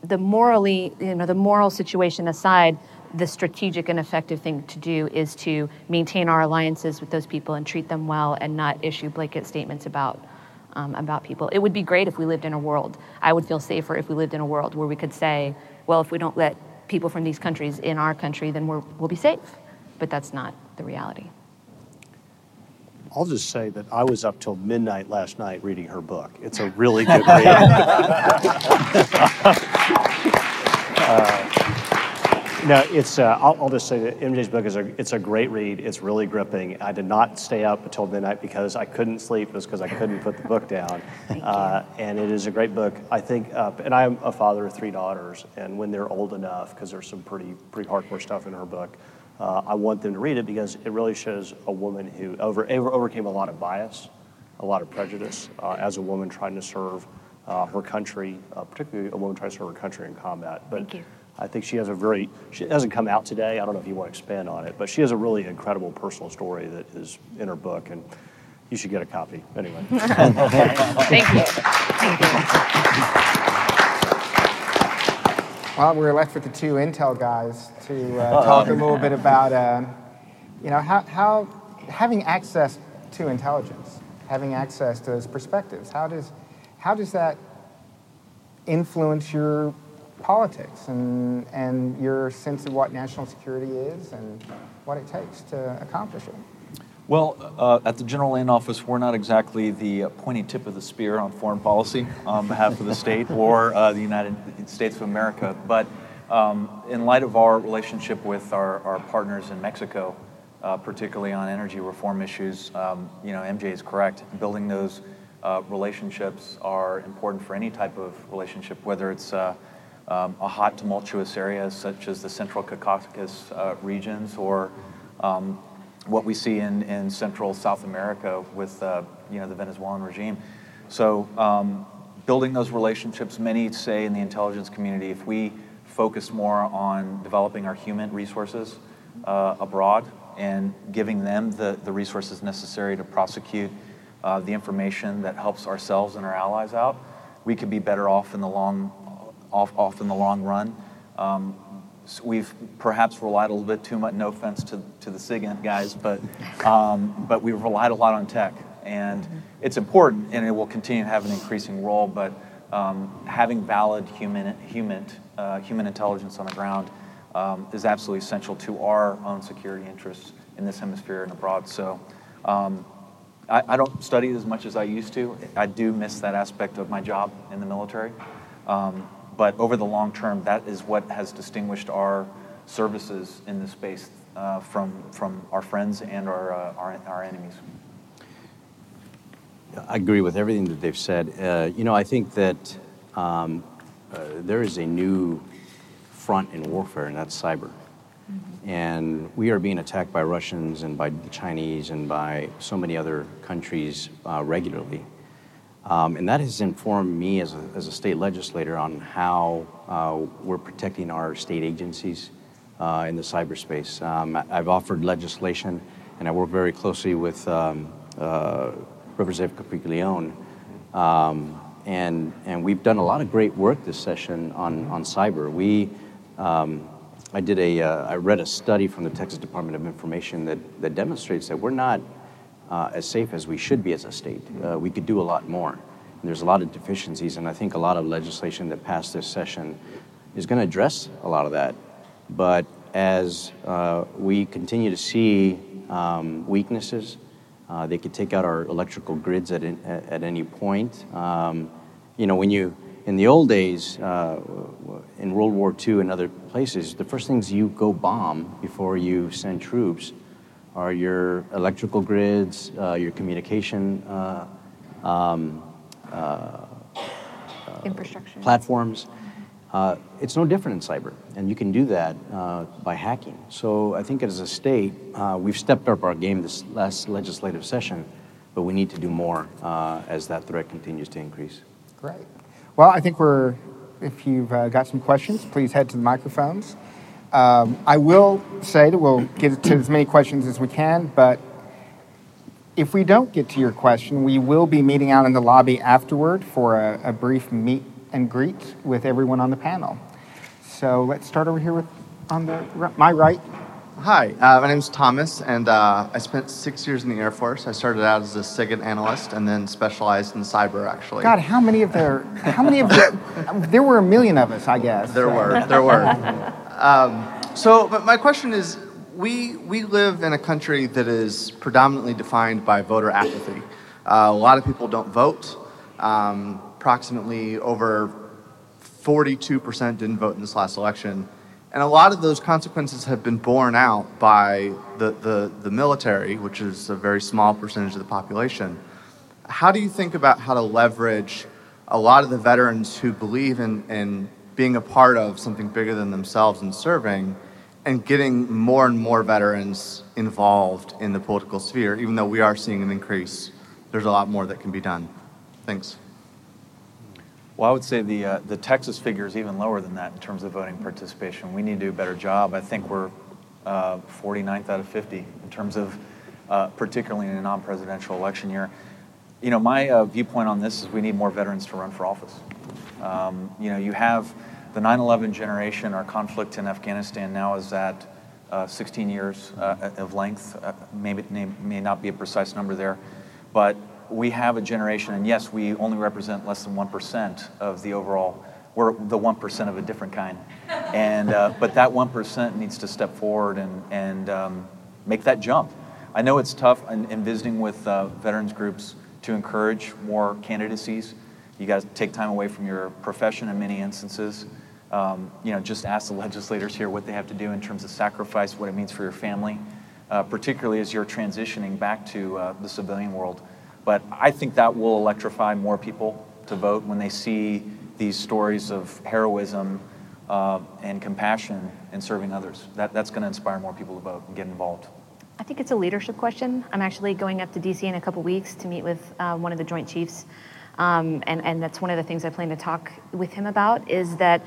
the morally, you know, the moral situation aside, the strategic and effective thing to do is to maintain our alliances with those people and treat them well and not issue blanket statements about um, about people. It would be great if we lived in a world. I would feel safer if we lived in a world where we could say, well, if we don't let people from these countries in our country, then we're, we'll be safe. But that's not the reality. I'll just say that I was up till midnight last night reading her book. It's a really good read. Uh, no, it's. Uh, I'll, I'll just say that MJ's book is a. It's a great read. It's really gripping. I did not stay up until midnight because I couldn't sleep. It was because I couldn't put the book down. Uh, and it is a great book. I think. Uh, and I'm a father of three daughters, and when they're old enough, because there's some pretty pretty hardcore stuff in her book. Uh, I want them to read it because it really shows a woman who over, over overcame a lot of bias, a lot of prejudice uh, as a woman trying to serve uh, her country, uh, particularly a woman trying to serve her country in combat. But Thank you. I think she has a very, she hasn't come out today. I don't know if you want to expand on it, but she has a really incredible personal story that is in her book, and you should get a copy. Anyway. Thank you. Thank you. Well, we're left with the two Intel guys to uh, talk a little bit about, uh, you know, how, how having access to intelligence, having access to those perspectives, how does, how does that influence your politics and, and your sense of what national security is and what it takes to accomplish it? Well, uh, at the General Land Office, we're not exactly the pointy tip of the spear on foreign policy on behalf of the state or uh, the United States of America. But um, in light of our relationship with our, our partners in Mexico, uh, particularly on energy reform issues, um, you know, MJ is correct. Building those uh, relationships are important for any type of relationship, whether it's uh, um, a hot, tumultuous area such as the Central Caucasus regions or um, what we see in, in Central South America with uh, you know the Venezuelan regime. So um, building those relationships, many say in the intelligence community, if we focus more on developing our human resources uh, abroad and giving them the, the resources necessary to prosecute uh, the information that helps ourselves and our allies out, we could be better off in the long off, off in the long run. Um, so we've perhaps relied a little bit too much. No offense to, to the SIGINT guys, but um, but we've relied a lot on tech, and it's important, and it will continue to have an increasing role. But um, having valid human, human, uh, human intelligence on the ground um, is absolutely essential to our own security interests in this hemisphere and abroad. So um, I, I, don't study as much as I used to. I do miss that aspect of my job in the military. Um, but over the long term, that is what has distinguished our services in this space uh, from, from our friends and our, uh, our, our, enemies. I agree with everything that they've said. Uh, you know, I think that um, uh, there is a new front in warfare, and that's cyber. Mm-hmm. And we are being attacked by Russians and by the Chinese and by so many other countries uh, regularly. Um, and that has informed me as a, as a state legislator on how uh, we're protecting our state agencies uh, in the cyberspace. Um, I've offered legislation, and I work very closely with um, uh, Representative Capriglione. Um, and, and we've done a lot of great work this session on, on cyber. We, um, I did a, uh, I read a study from the Texas Department of Information that, that demonstrates that we're not uh, as safe as we should be as a state. Uh, we could do a lot more. And there's a lot of deficiencies, and I think a lot of legislation that passed this session is going to address a lot of that. But as uh, we continue to see um, weaknesses, uh, they could take out our electrical grids at, in, at any point. Um, you know, when you, in the old days, uh, in World War II and other places, the first things you go bomb before you send troops are your electrical grids, uh, your communication uh, um, uh, infrastructure platforms. Uh, it's no different in cyber, and you can do that uh, by hacking. So I think as a state, uh, we've stepped up our game this last legislative session, but we need to do more as that threat continues to increase. Great. Well, I think we're, if you've got some questions, please head to the microphones. Um, I will say that we'll get to as many questions as we can, but if we don't get to your question, we will be meeting out in the lobby afterward for a, a brief meet and greet with everyone on the panel. So let's start over here with on the my right. Hi, uh, my name is Thomas, and uh, I spent six years in the Air Force. I started out as a SIGINT analyst, and then specialized in cyber. Actually, God, how many of there? How many of there? there were a million of us, I guess. There were. There were. Um, so, but my question is, we we live in a country that is predominantly defined by voter apathy. Uh, a lot of people don't vote. Um, approximately over 42% didn't vote in this last election. And a lot of those consequences have been borne out by the, the, the military, which is a very small percentage of the population. How do you think about how to leverage a lot of the veterans who believe in, in being a part of something bigger than themselves and serving and getting more and more veterans involved in the political sphere, even though we are seeing an increase? There's a lot more that can be done. Thanks. Well, I would say the, uh, the Texas figure is even lower than that in terms of voting participation. We need to do a better job. I think we're uh, 49th out of 50 in terms of, uh, particularly in a non presidential election year. You know, my uh, viewpoint on this is we need more veterans to run for office. Um, you know, you have the 9 11 generation, our conflict in Afghanistan now is at uh, 16 years uh, of length. maybe it may, may not be a precise number there, but we have a generation, and yes, we only represent less than 1% of the overall, we're the 1% of a different kind. And, uh, but that 1% needs to step forward and, and um, make that jump. I know it's tough in, in visiting with uh, veterans groups to encourage more candidacies. You guys take time away from your profession in many instances. Um, you know, just ask the legislators here what they have to do in terms of sacrifice, what it means for your family, uh, particularly as you're transitioning back to uh, the civilian world. But I think that will electrify more people to vote when they see these stories of heroism uh, and compassion in serving others. That, that's going to inspire more people to vote and get involved. I think it's a leadership question. I'm actually going up to DC in a couple weeks to meet with uh, one of the Joint Chiefs. Um, and, and that's one of the things I plan to talk with him about is that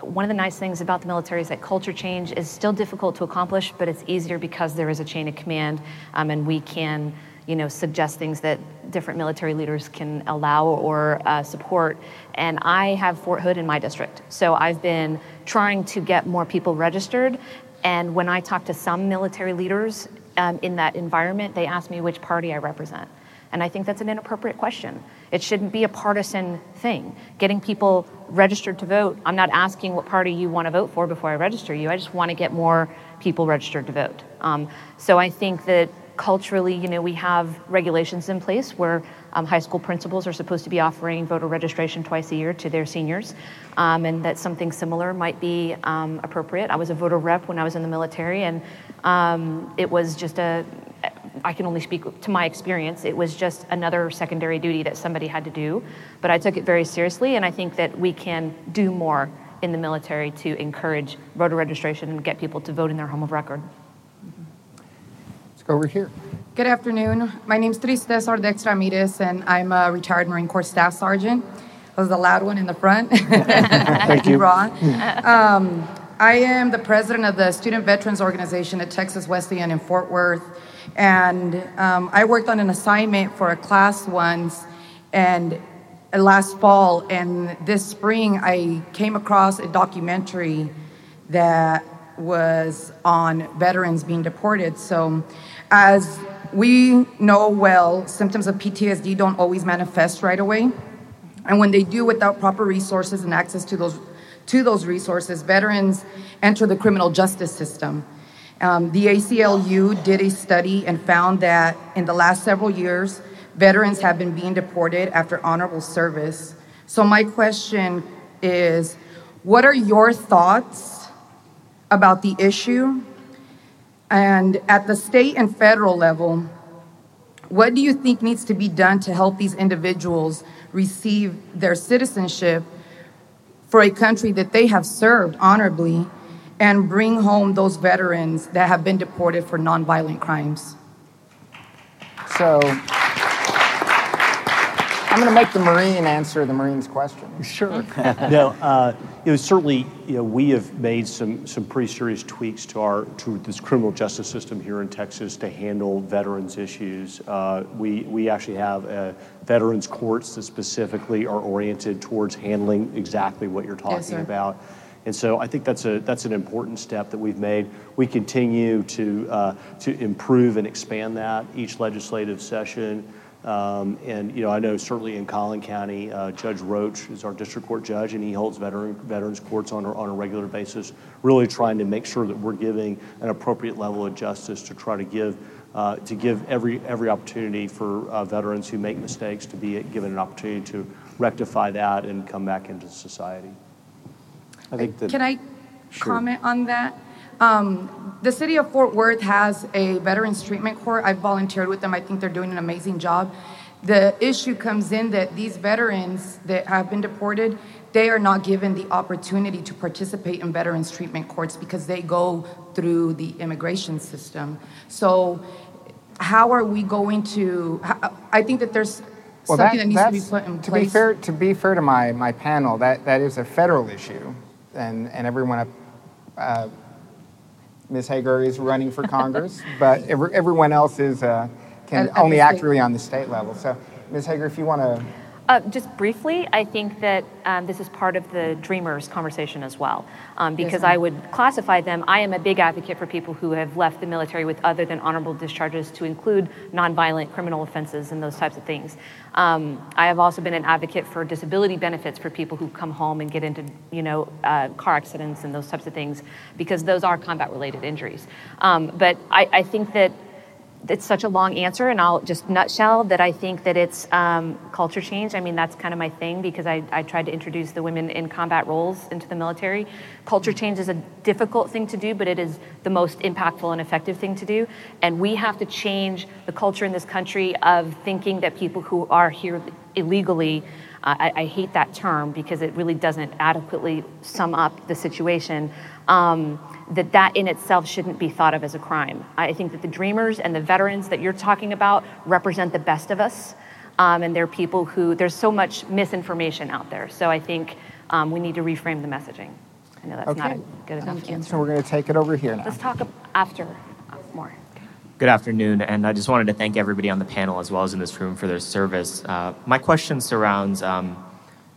one of the nice things about the military is that culture change is still difficult to accomplish, but it's easier because there is a chain of command um, and we can you know, suggest things that different military leaders can allow or uh, support. And I have Fort Hood in my district. So I've been trying to get more people registered. And when I talk to some military leaders um, in that environment, they ask me which party I represent. And I think that's an inappropriate question. It shouldn't be a partisan thing. Getting people registered to vote, I'm not asking what party you want to vote for before I register you. I just want to get more people registered to vote. Um, so I think that culturally, you know, we have regulations in place where um, high school principals are supposed to be offering voter registration twice a year to their seniors, um, and that something similar might be um, appropriate. I was a voter rep when I was in the military, and um, it was just a I can only speak to my experience. It was just another secondary duty that somebody had to do. But I took it very seriously, and I think that we can do more in the military to encourage voter registration and get people to vote in their home of record. Let's go over here. Good afternoon. My name is Tristes Ardex Ramirez, and I'm a retired Marine Corps Staff Sergeant. I was the loud one in the front. Thank you. Ron. Um, I am the president of the Student Veterans Organization at Texas Wesleyan in Fort Worth. And um, I worked on an assignment for a class once, and uh, last fall, and this spring I came across a documentary that was on veterans being deported. So, as we know well, symptoms of PTSD don't always manifest right away. And when they do without proper resources and access to those to those resources, veterans enter the criminal justice system. Um, the ACLU did a study and found that in the last several years, veterans have been being deported after honorable service. So, my question is what are your thoughts about the issue? And at the state and federal level, what do you think needs to be done to help these individuals receive their citizenship for a country that they have served honorably and bring home those veterans that have been deported for nonviolent crimes. So I'm going to make the Marine answer the Marine's question. Sure. no, uh, you know, certainly, you know, we have made some some pretty serious tweaks to our to this criminal justice system here in Texas to handle veterans issues. Uh, we we actually have uh, veterans courts that specifically are oriented towards handling exactly what you're talking Yes, sir. about. And so I think that's a that's an important step that we've made. We continue to uh, to improve and expand that each legislative session. Um, and you know, I know certainly in Collin County, uh, Judge Roach is our district court judge, and he holds veteran veterans courts on a, on a regular basis. Really trying to make sure that we're giving an appropriate level of justice to try to give uh, to give every every opportunity for uh, veterans who make mistakes to be given an opportunity to rectify that and come back into society. I think that Can I Sure. comment on that? Um, the city of Fort Worth has a veterans treatment court. I've volunteered with them. I think they're doing an amazing job. The issue comes in that these veterans that have been deported, they are not given the opportunity to participate in veterans treatment courts because they go through the immigration system. So, how are we going to? I think that there's Well, something that, needs to be put in to place. be fair, to be fair to my, my panel, that, that is a federal issue, and and everyone, up- uh, Ms. Hegar is running for Congress, but every, everyone else is uh, can At- at only act really on the state level. So, Ms. Hegar, if you want to, Uh, just briefly, I think that um, this is part of the Dreamers conversation as well, um, because ma'am. I would classify them. I am a big advocate for people who have left the military with other than honorable discharges to include nonviolent criminal offenses and those types of things. Um, I have also been an advocate for disability benefits for people who come home and get into, you know, uh, car accidents and those types of things, because those are combat-related injuries. Um, but I, I think that it's such a long answer, and I'll just nutshell that I think that it's um, culture change. I mean, that's kind of my thing because I, I tried to introduce the women in combat roles into the military. Culture change is a difficult thing to do, but it is the most impactful and effective thing to do. And we have to change the culture in this country of thinking that people who are here illegally. Uh, I, I hate that term because it really doesn't adequately sum up the situation. Um, that that in itself shouldn't be thought of as a crime. I think that the dreamers and the veterans that you're talking about represent the best of us, um, and they're people who there's so much misinformation out there. So I think um, we need to reframe the messaging. I know that's not a good enough Thank you. answer. so we're going to take it over here now. Let's talk after uh, more. Good afternoon, and I just wanted to thank everybody on the panel as well as in this room for their service. Uh, my question surrounds um,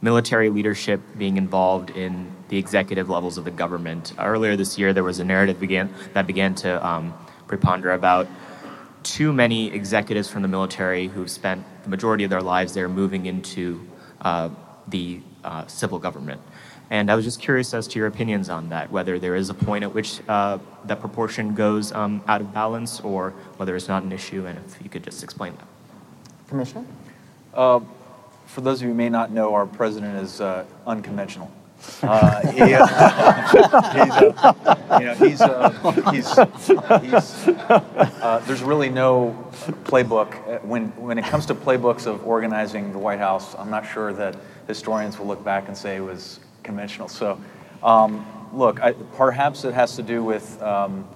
military leadership being involved in the executive levels of the government. Earlier this year, there was a narrative began, that began to um, preponder about too many executives from the military who've spent the majority of their lives there moving into uh, the uh, civil government. And I was just curious as to your opinions on that, whether there is a point at which uh, that proportion goes um, out of balance or whether it's not an issue, and if you could just explain that. Commissioner? Uh, for those of you who may not know, our president is uh, unconventional. Uh, he, uh, he's, uh, you know, he's, uh, he's, he's uh, there's really no playbook. Uh, when, when it comes to playbooks of organizing the White House, I'm not sure that historians will look back and say it was conventional. So, um, look, I, perhaps it has to do with um,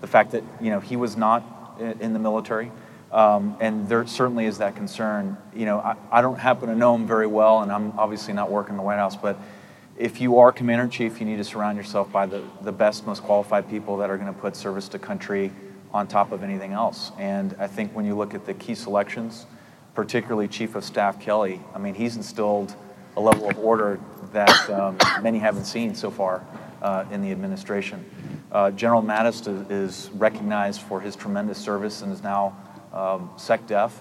the fact that, you know, he was not in, in the military. Um, and there certainly is that concern. You know, I, I don't happen to know him very well, and I'm obviously not working in the White House, but if you are commander in chief, you need to surround yourself by the, the best, most qualified people that are going to put service to country on top of anything else. And I think when you look at the key selections, particularly Chief of Staff Kelly, I mean, he's instilled a level of order that um, many haven't seen so far uh, in the administration. Uh, General Mattis is, recognized for his tremendous service and is now um, SecDef.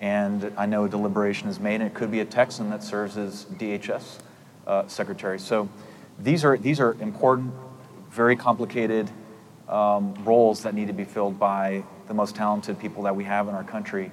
And I know a deliberation is made, and it could be a Texan that serves as DHS uh, secretary. So these are, these are important, very complicated um, roles that need to be filled by the most talented people that we have in our country.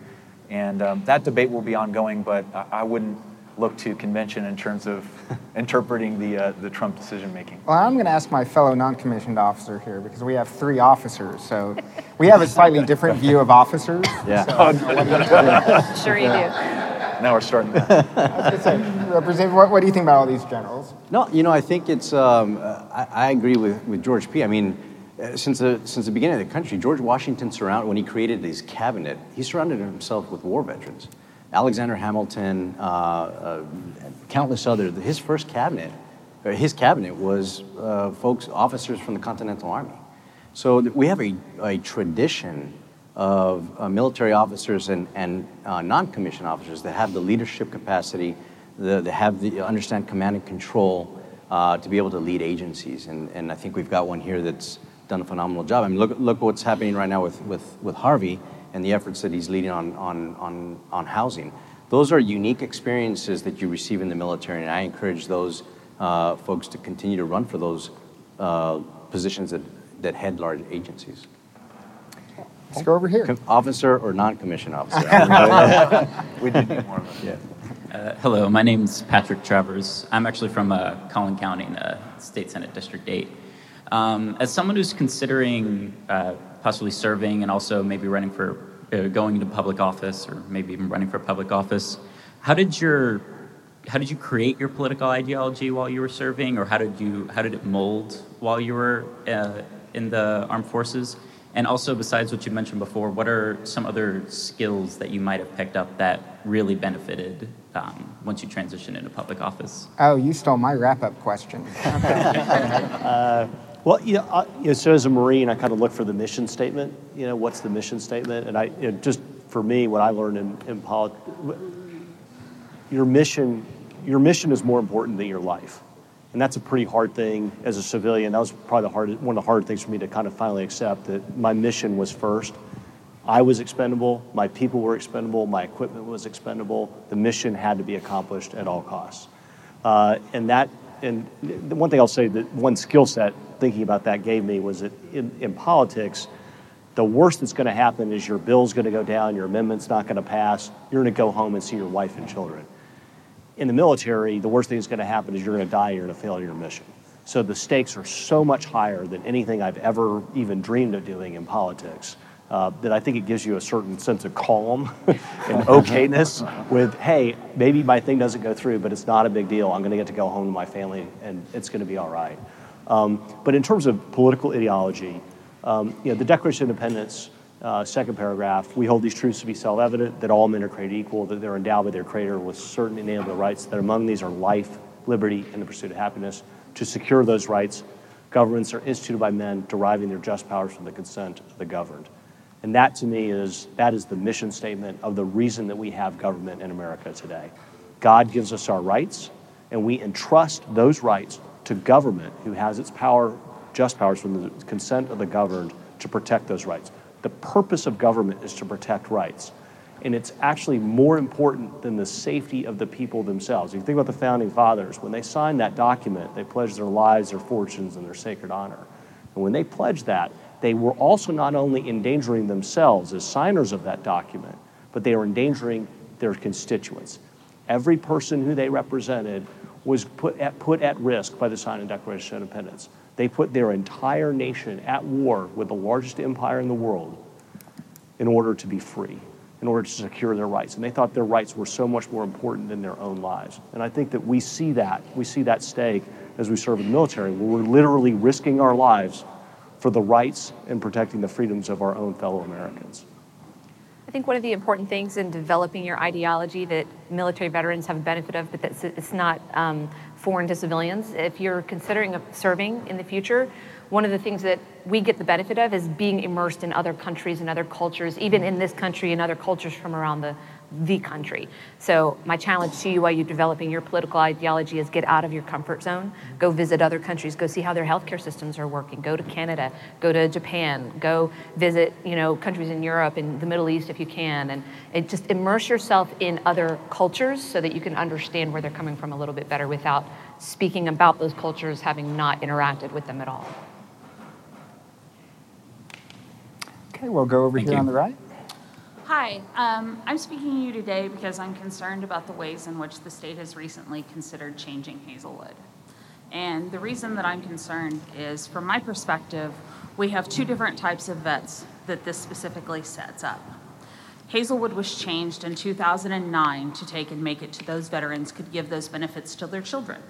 And um, that debate will be ongoing, but I, I wouldn't look to convention in terms of interpreting the, uh, the Trump decision making? Well, I'm going to ask my fellow non commissioned officer here because we have three officers. So we have a slightly different view of officers. Yeah. So, sure you do. Now we're starting. Representative, what, what, do you think about all these generals? No, you know, I think it's, um, I, I, agree with, with George P. I mean, uh, since the, since the beginning of the country, George Washington surrounded, when he created his cabinet, he surrounded himself with war veterans. Alexander Hamilton, uh, uh, countless others. His first cabinet, his cabinet was uh, folks, officers from the Continental Army. So we have a, a tradition of uh, military officers and, and uh, non-commissioned officers that have the leadership capacity, that have the understand command and control uh, to be able to lead agencies. And, and I think we've got one here that's done a phenomenal job. I mean, look, look what's happening right now with, with, with Harvey and the efforts that he's leading on, on, on, on housing. Those are unique experiences that you receive in the military, and I encourage those uh, folks to continue to run for those uh, positions that, that head large agencies. Let's go over here. officer or non-commissioned officer? we do need more of them. Yeah. Uh, hello, my name's Patrick Travers. I'm actually from uh, Collin County, uh, State Senate District 8. Um, as someone who's considering uh, possibly serving and also maybe running for uh, going into public office or maybe even running for public office. How did your how did you create your political ideology while you were serving, or how did you how did it mold while you were uh, in the armed forces? And also, besides what you mentioned before, what are some other skills that you might have picked up that really benefited um, once you transitioned into public office? Oh, you stole my wrap up question. uh, well, you know, I, you know, so as a Marine, I kind of look for the mission statement. You know, what's the mission statement? And I, you know, just for me, what I learned in, in politics, your mission, your mission is more important than your life. And that's a pretty hard thing as a civilian. That was probably the one of the hard things for me to kind of finally accept that my mission was first. I was expendable, my people were expendable, my equipment was expendable. The mission had to be accomplished at all costs. Uh, and that, and the one thing I'll say that one skill set thinking about that gave me was that in, in politics, the worst that's going to happen is your bill's going to go down, your amendment's not going to pass, you're going to go home and see your wife and children. In the military, the worst thing that's going to happen is you're going to die, you're going to fail your mission. So the stakes are so much higher than anything I've ever even dreamed of doing in politics. Uh, that I think it gives you a certain sense of calm and okayness with, hey, maybe my thing doesn't go through, but it's not a big deal. I'm going to get to go home to my family and it's going to be all right. Um, but in terms of political ideology, um, you know, the Declaration of Independence, uh, second paragraph, we hold these truths to be self-evident, that all men are created equal, that they're endowed by their Creator with certain inalienable rights, that among these are life, liberty, and the pursuit of happiness. To secure those rights, governments are instituted by men deriving their just powers from the consent of the governed. And that to me is, that is the mission statement of the reason that we have government in America today. God gives us our rights, and we entrust those rights to government who has its power, just powers from the consent of the governed to protect those rights. The purpose of government is to protect rights. And it's actually more important than the safety of the people themselves. If you think about the founding fathers, when they signed that document, they pledged their lives, their fortunes, and their sacred honor. And when they pledged that, they were also not only endangering themselves as signers of that document, but they were endangering their constituents. Every person who they represented was put at, put at risk by the signing of the Declaration of Independence. They put their entire nation at war with the largest empire in the world in order to be free, in order to secure their rights. And they thought their rights were so much more important than their own lives. And I think that we see that. We see that stake as we serve in the military, where we're literally risking our lives for the rights and protecting the freedoms of our own fellow Americans. I think one of the important things in developing your ideology that military veterans have a benefit of, but that it's not um, foreign to civilians. If you're considering serving in the future, one of the things that we get the benefit of is being immersed in other countries and other cultures, even in this country and other cultures from around the, the country. So my challenge to you while you're developing your political ideology is get out of your comfort zone, go visit other countries, go see how their healthcare systems are working, go to Canada, go to Japan, go visit, you know, countries in Europe and the Middle East if you can, and, and just immerse yourself in other cultures so that you can understand where they're coming from a little bit better without speaking about those cultures having not interacted with them at all. Okay, we'll go over Thank here you. on the right. Hi, um, I'm speaking to you today because I'm concerned about the ways in which the state has recently considered changing Hazlewood. And the reason that I'm concerned is, from my perspective, we have two different types of vets that this specifically sets up. Hazlewood was changed in 2009 to take and make it to those veterans could give those benefits to their children.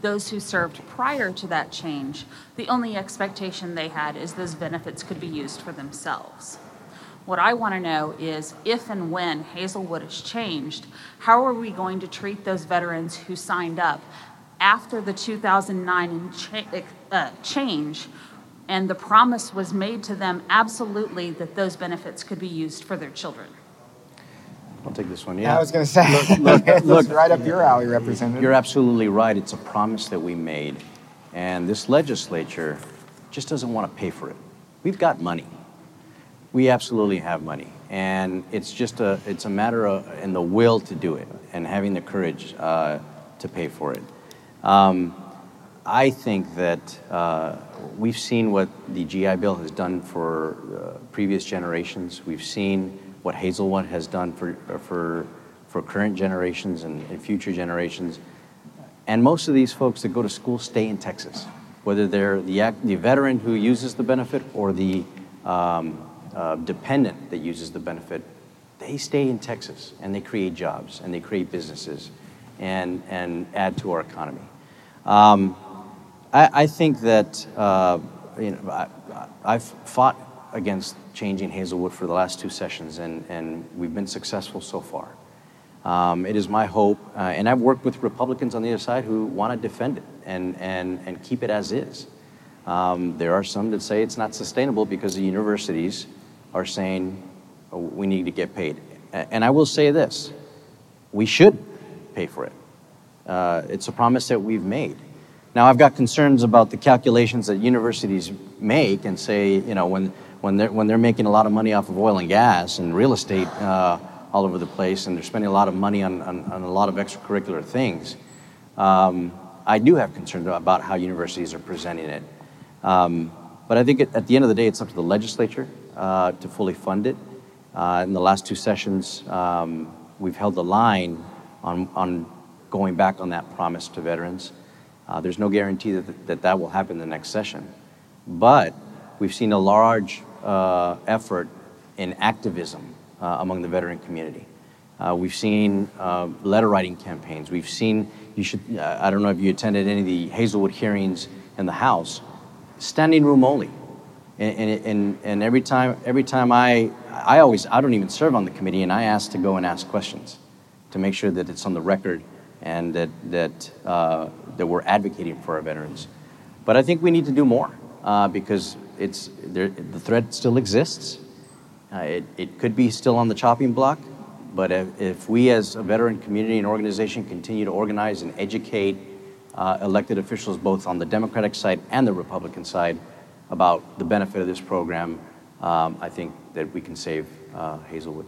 Those who served prior to that change, the only expectation they had is those benefits could be used for themselves. What I want to know is if and when Hazlewood is changed, how are we going to treat those veterans who signed up after the 2009 cha- uh, change and the promise was made to them absolutely that those benefits could be used for their children? I'll take this one. Yeah. I was going to say, Look, look, look, look. right up your alley, Representative. You're absolutely right. It's a promise that we made. And this legislature just doesn't want to pay for it. We've got money. We absolutely have money. And it's just a, it's a matter of, and the will to do it and having the courage uh, to pay for it. Um, I think that uh, we've seen what the GI Bill has done for uh, previous generations. We've seen what Hazlewood has done for, uh, for, for current generations and, and future generations. And most of these folks that go to school stay in Texas, whether they're the, the veteran who uses the benefit or the um, uh, dependent that uses the benefit, they stay in Texas and they create jobs and they create businesses and, and add to our economy. Um, I, I think that uh, you know, I, I've fought against changing Hazlewood for the last two sessions, and, and we've been successful so far. Um, it is my hope, uh, and I've worked with Republicans on the other side who want to defend it and, and, and keep it as is. Um, there are some that say it's not sustainable because the universities are saying "Oh, we need to get paid. And I will say this we should pay for it. Uh, it's a promise that we've made. Now, I've got concerns about the calculations that universities make and say, you know, when, when, they're, when they're making a lot of money off of oil and gas and real estate uh, all over the place and they're spending a lot of money on, on, on a lot of extracurricular things, um, I do have concerns about how universities are presenting it. Um, but I think at, at the end of the day, it's up to the legislature uh, to fully fund it. Uh, in the last two sessions, um, we've held the line on, on going back on that promise to veterans. Uh, there's no guarantee that, that that will happen in the next session. But we've seen a large uh, effort in activism uh, among the veteran community. Uh, we've seen letter writing campaigns. We've seen, you should, I don't know if you attended any of the Hazlewood hearings in the House, standing room only. And, and, and, and every time, every time I, I always, I don't even serve on the committee, and I ask to go and ask questions to make sure that it's on the record and that, that, uh, that we're advocating for our veterans. But I think we need to do more uh, because it's, there, the threat still exists. Uh, it, it could be still on the chopping block, but if, if we as a veteran community and organization continue to organize and educate uh, elected officials both on the Democratic side and the Republican side about the benefit of this program, um, I think that we can save uh, Hazlewood.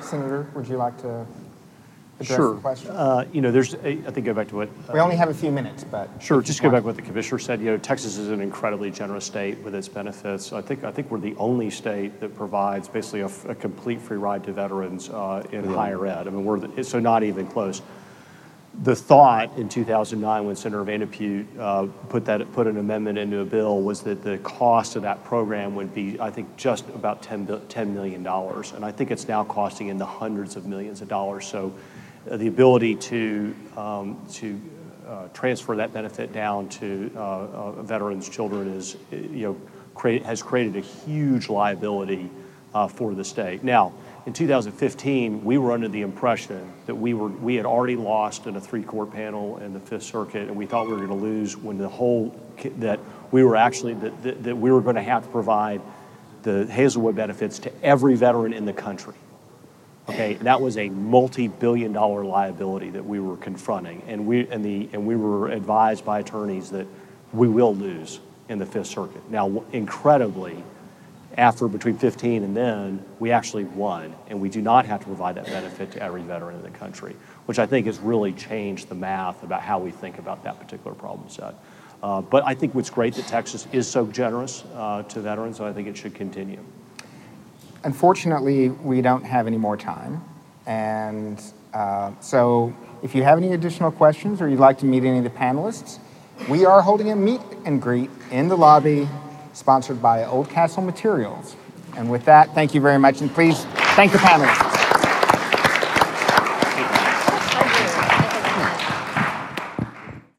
Senator, would you like to address Sure. the question? Uh, You know, there's, I I think go back to what. uh, we only have a few minutes, but Sure, just go back to what the commissioner said, you know, Texas is an incredibly generous state with its benefits. I think, I think we're the only state that provides basically a complete free ride to veterans uh, in higher ed. I mean, we're, the- so not even close. The thought in 2009, when Senator Van de Putte uh, put that, put an amendment into a bill, was that the cost of that program would be, I think, just about 10, bil- $10 million. And I think it's now costing in the hundreds of millions of dollars. So uh, the ability to, um, to uh, transfer that benefit down to uh, uh, veterans' children is, you know, create, has created a huge liability uh, for the state. Now, in 2015, we were under the impression that we were we had already lost in a three-court panel in the Fifth Circuit, and we thought we were going to lose when the whole that we were actually that, that, that we were going to have to provide the Hazlewood benefits to every veteran in the country. Okay, that was a multi-billion dollar liability that we were confronting, and we, and the, and we were advised by attorneys that we will lose in the Fifth Circuit. Now, incredibly, after between 15 and then, we actually won, and we do not have to provide that benefit to every veteran in the country, which I think has really changed the math about how we think about that particular problem set. Uh, but I think what's great that Texas is so generous uh, to veterans, and I think it should continue. Unfortunately, we don't have any more time. And uh, so if you have any additional questions or you'd like to meet any of the panelists, we are holding a meet and greet in the lobby sponsored by Oldcastle Materials. And with that, thank you very much. And please thank the panelists.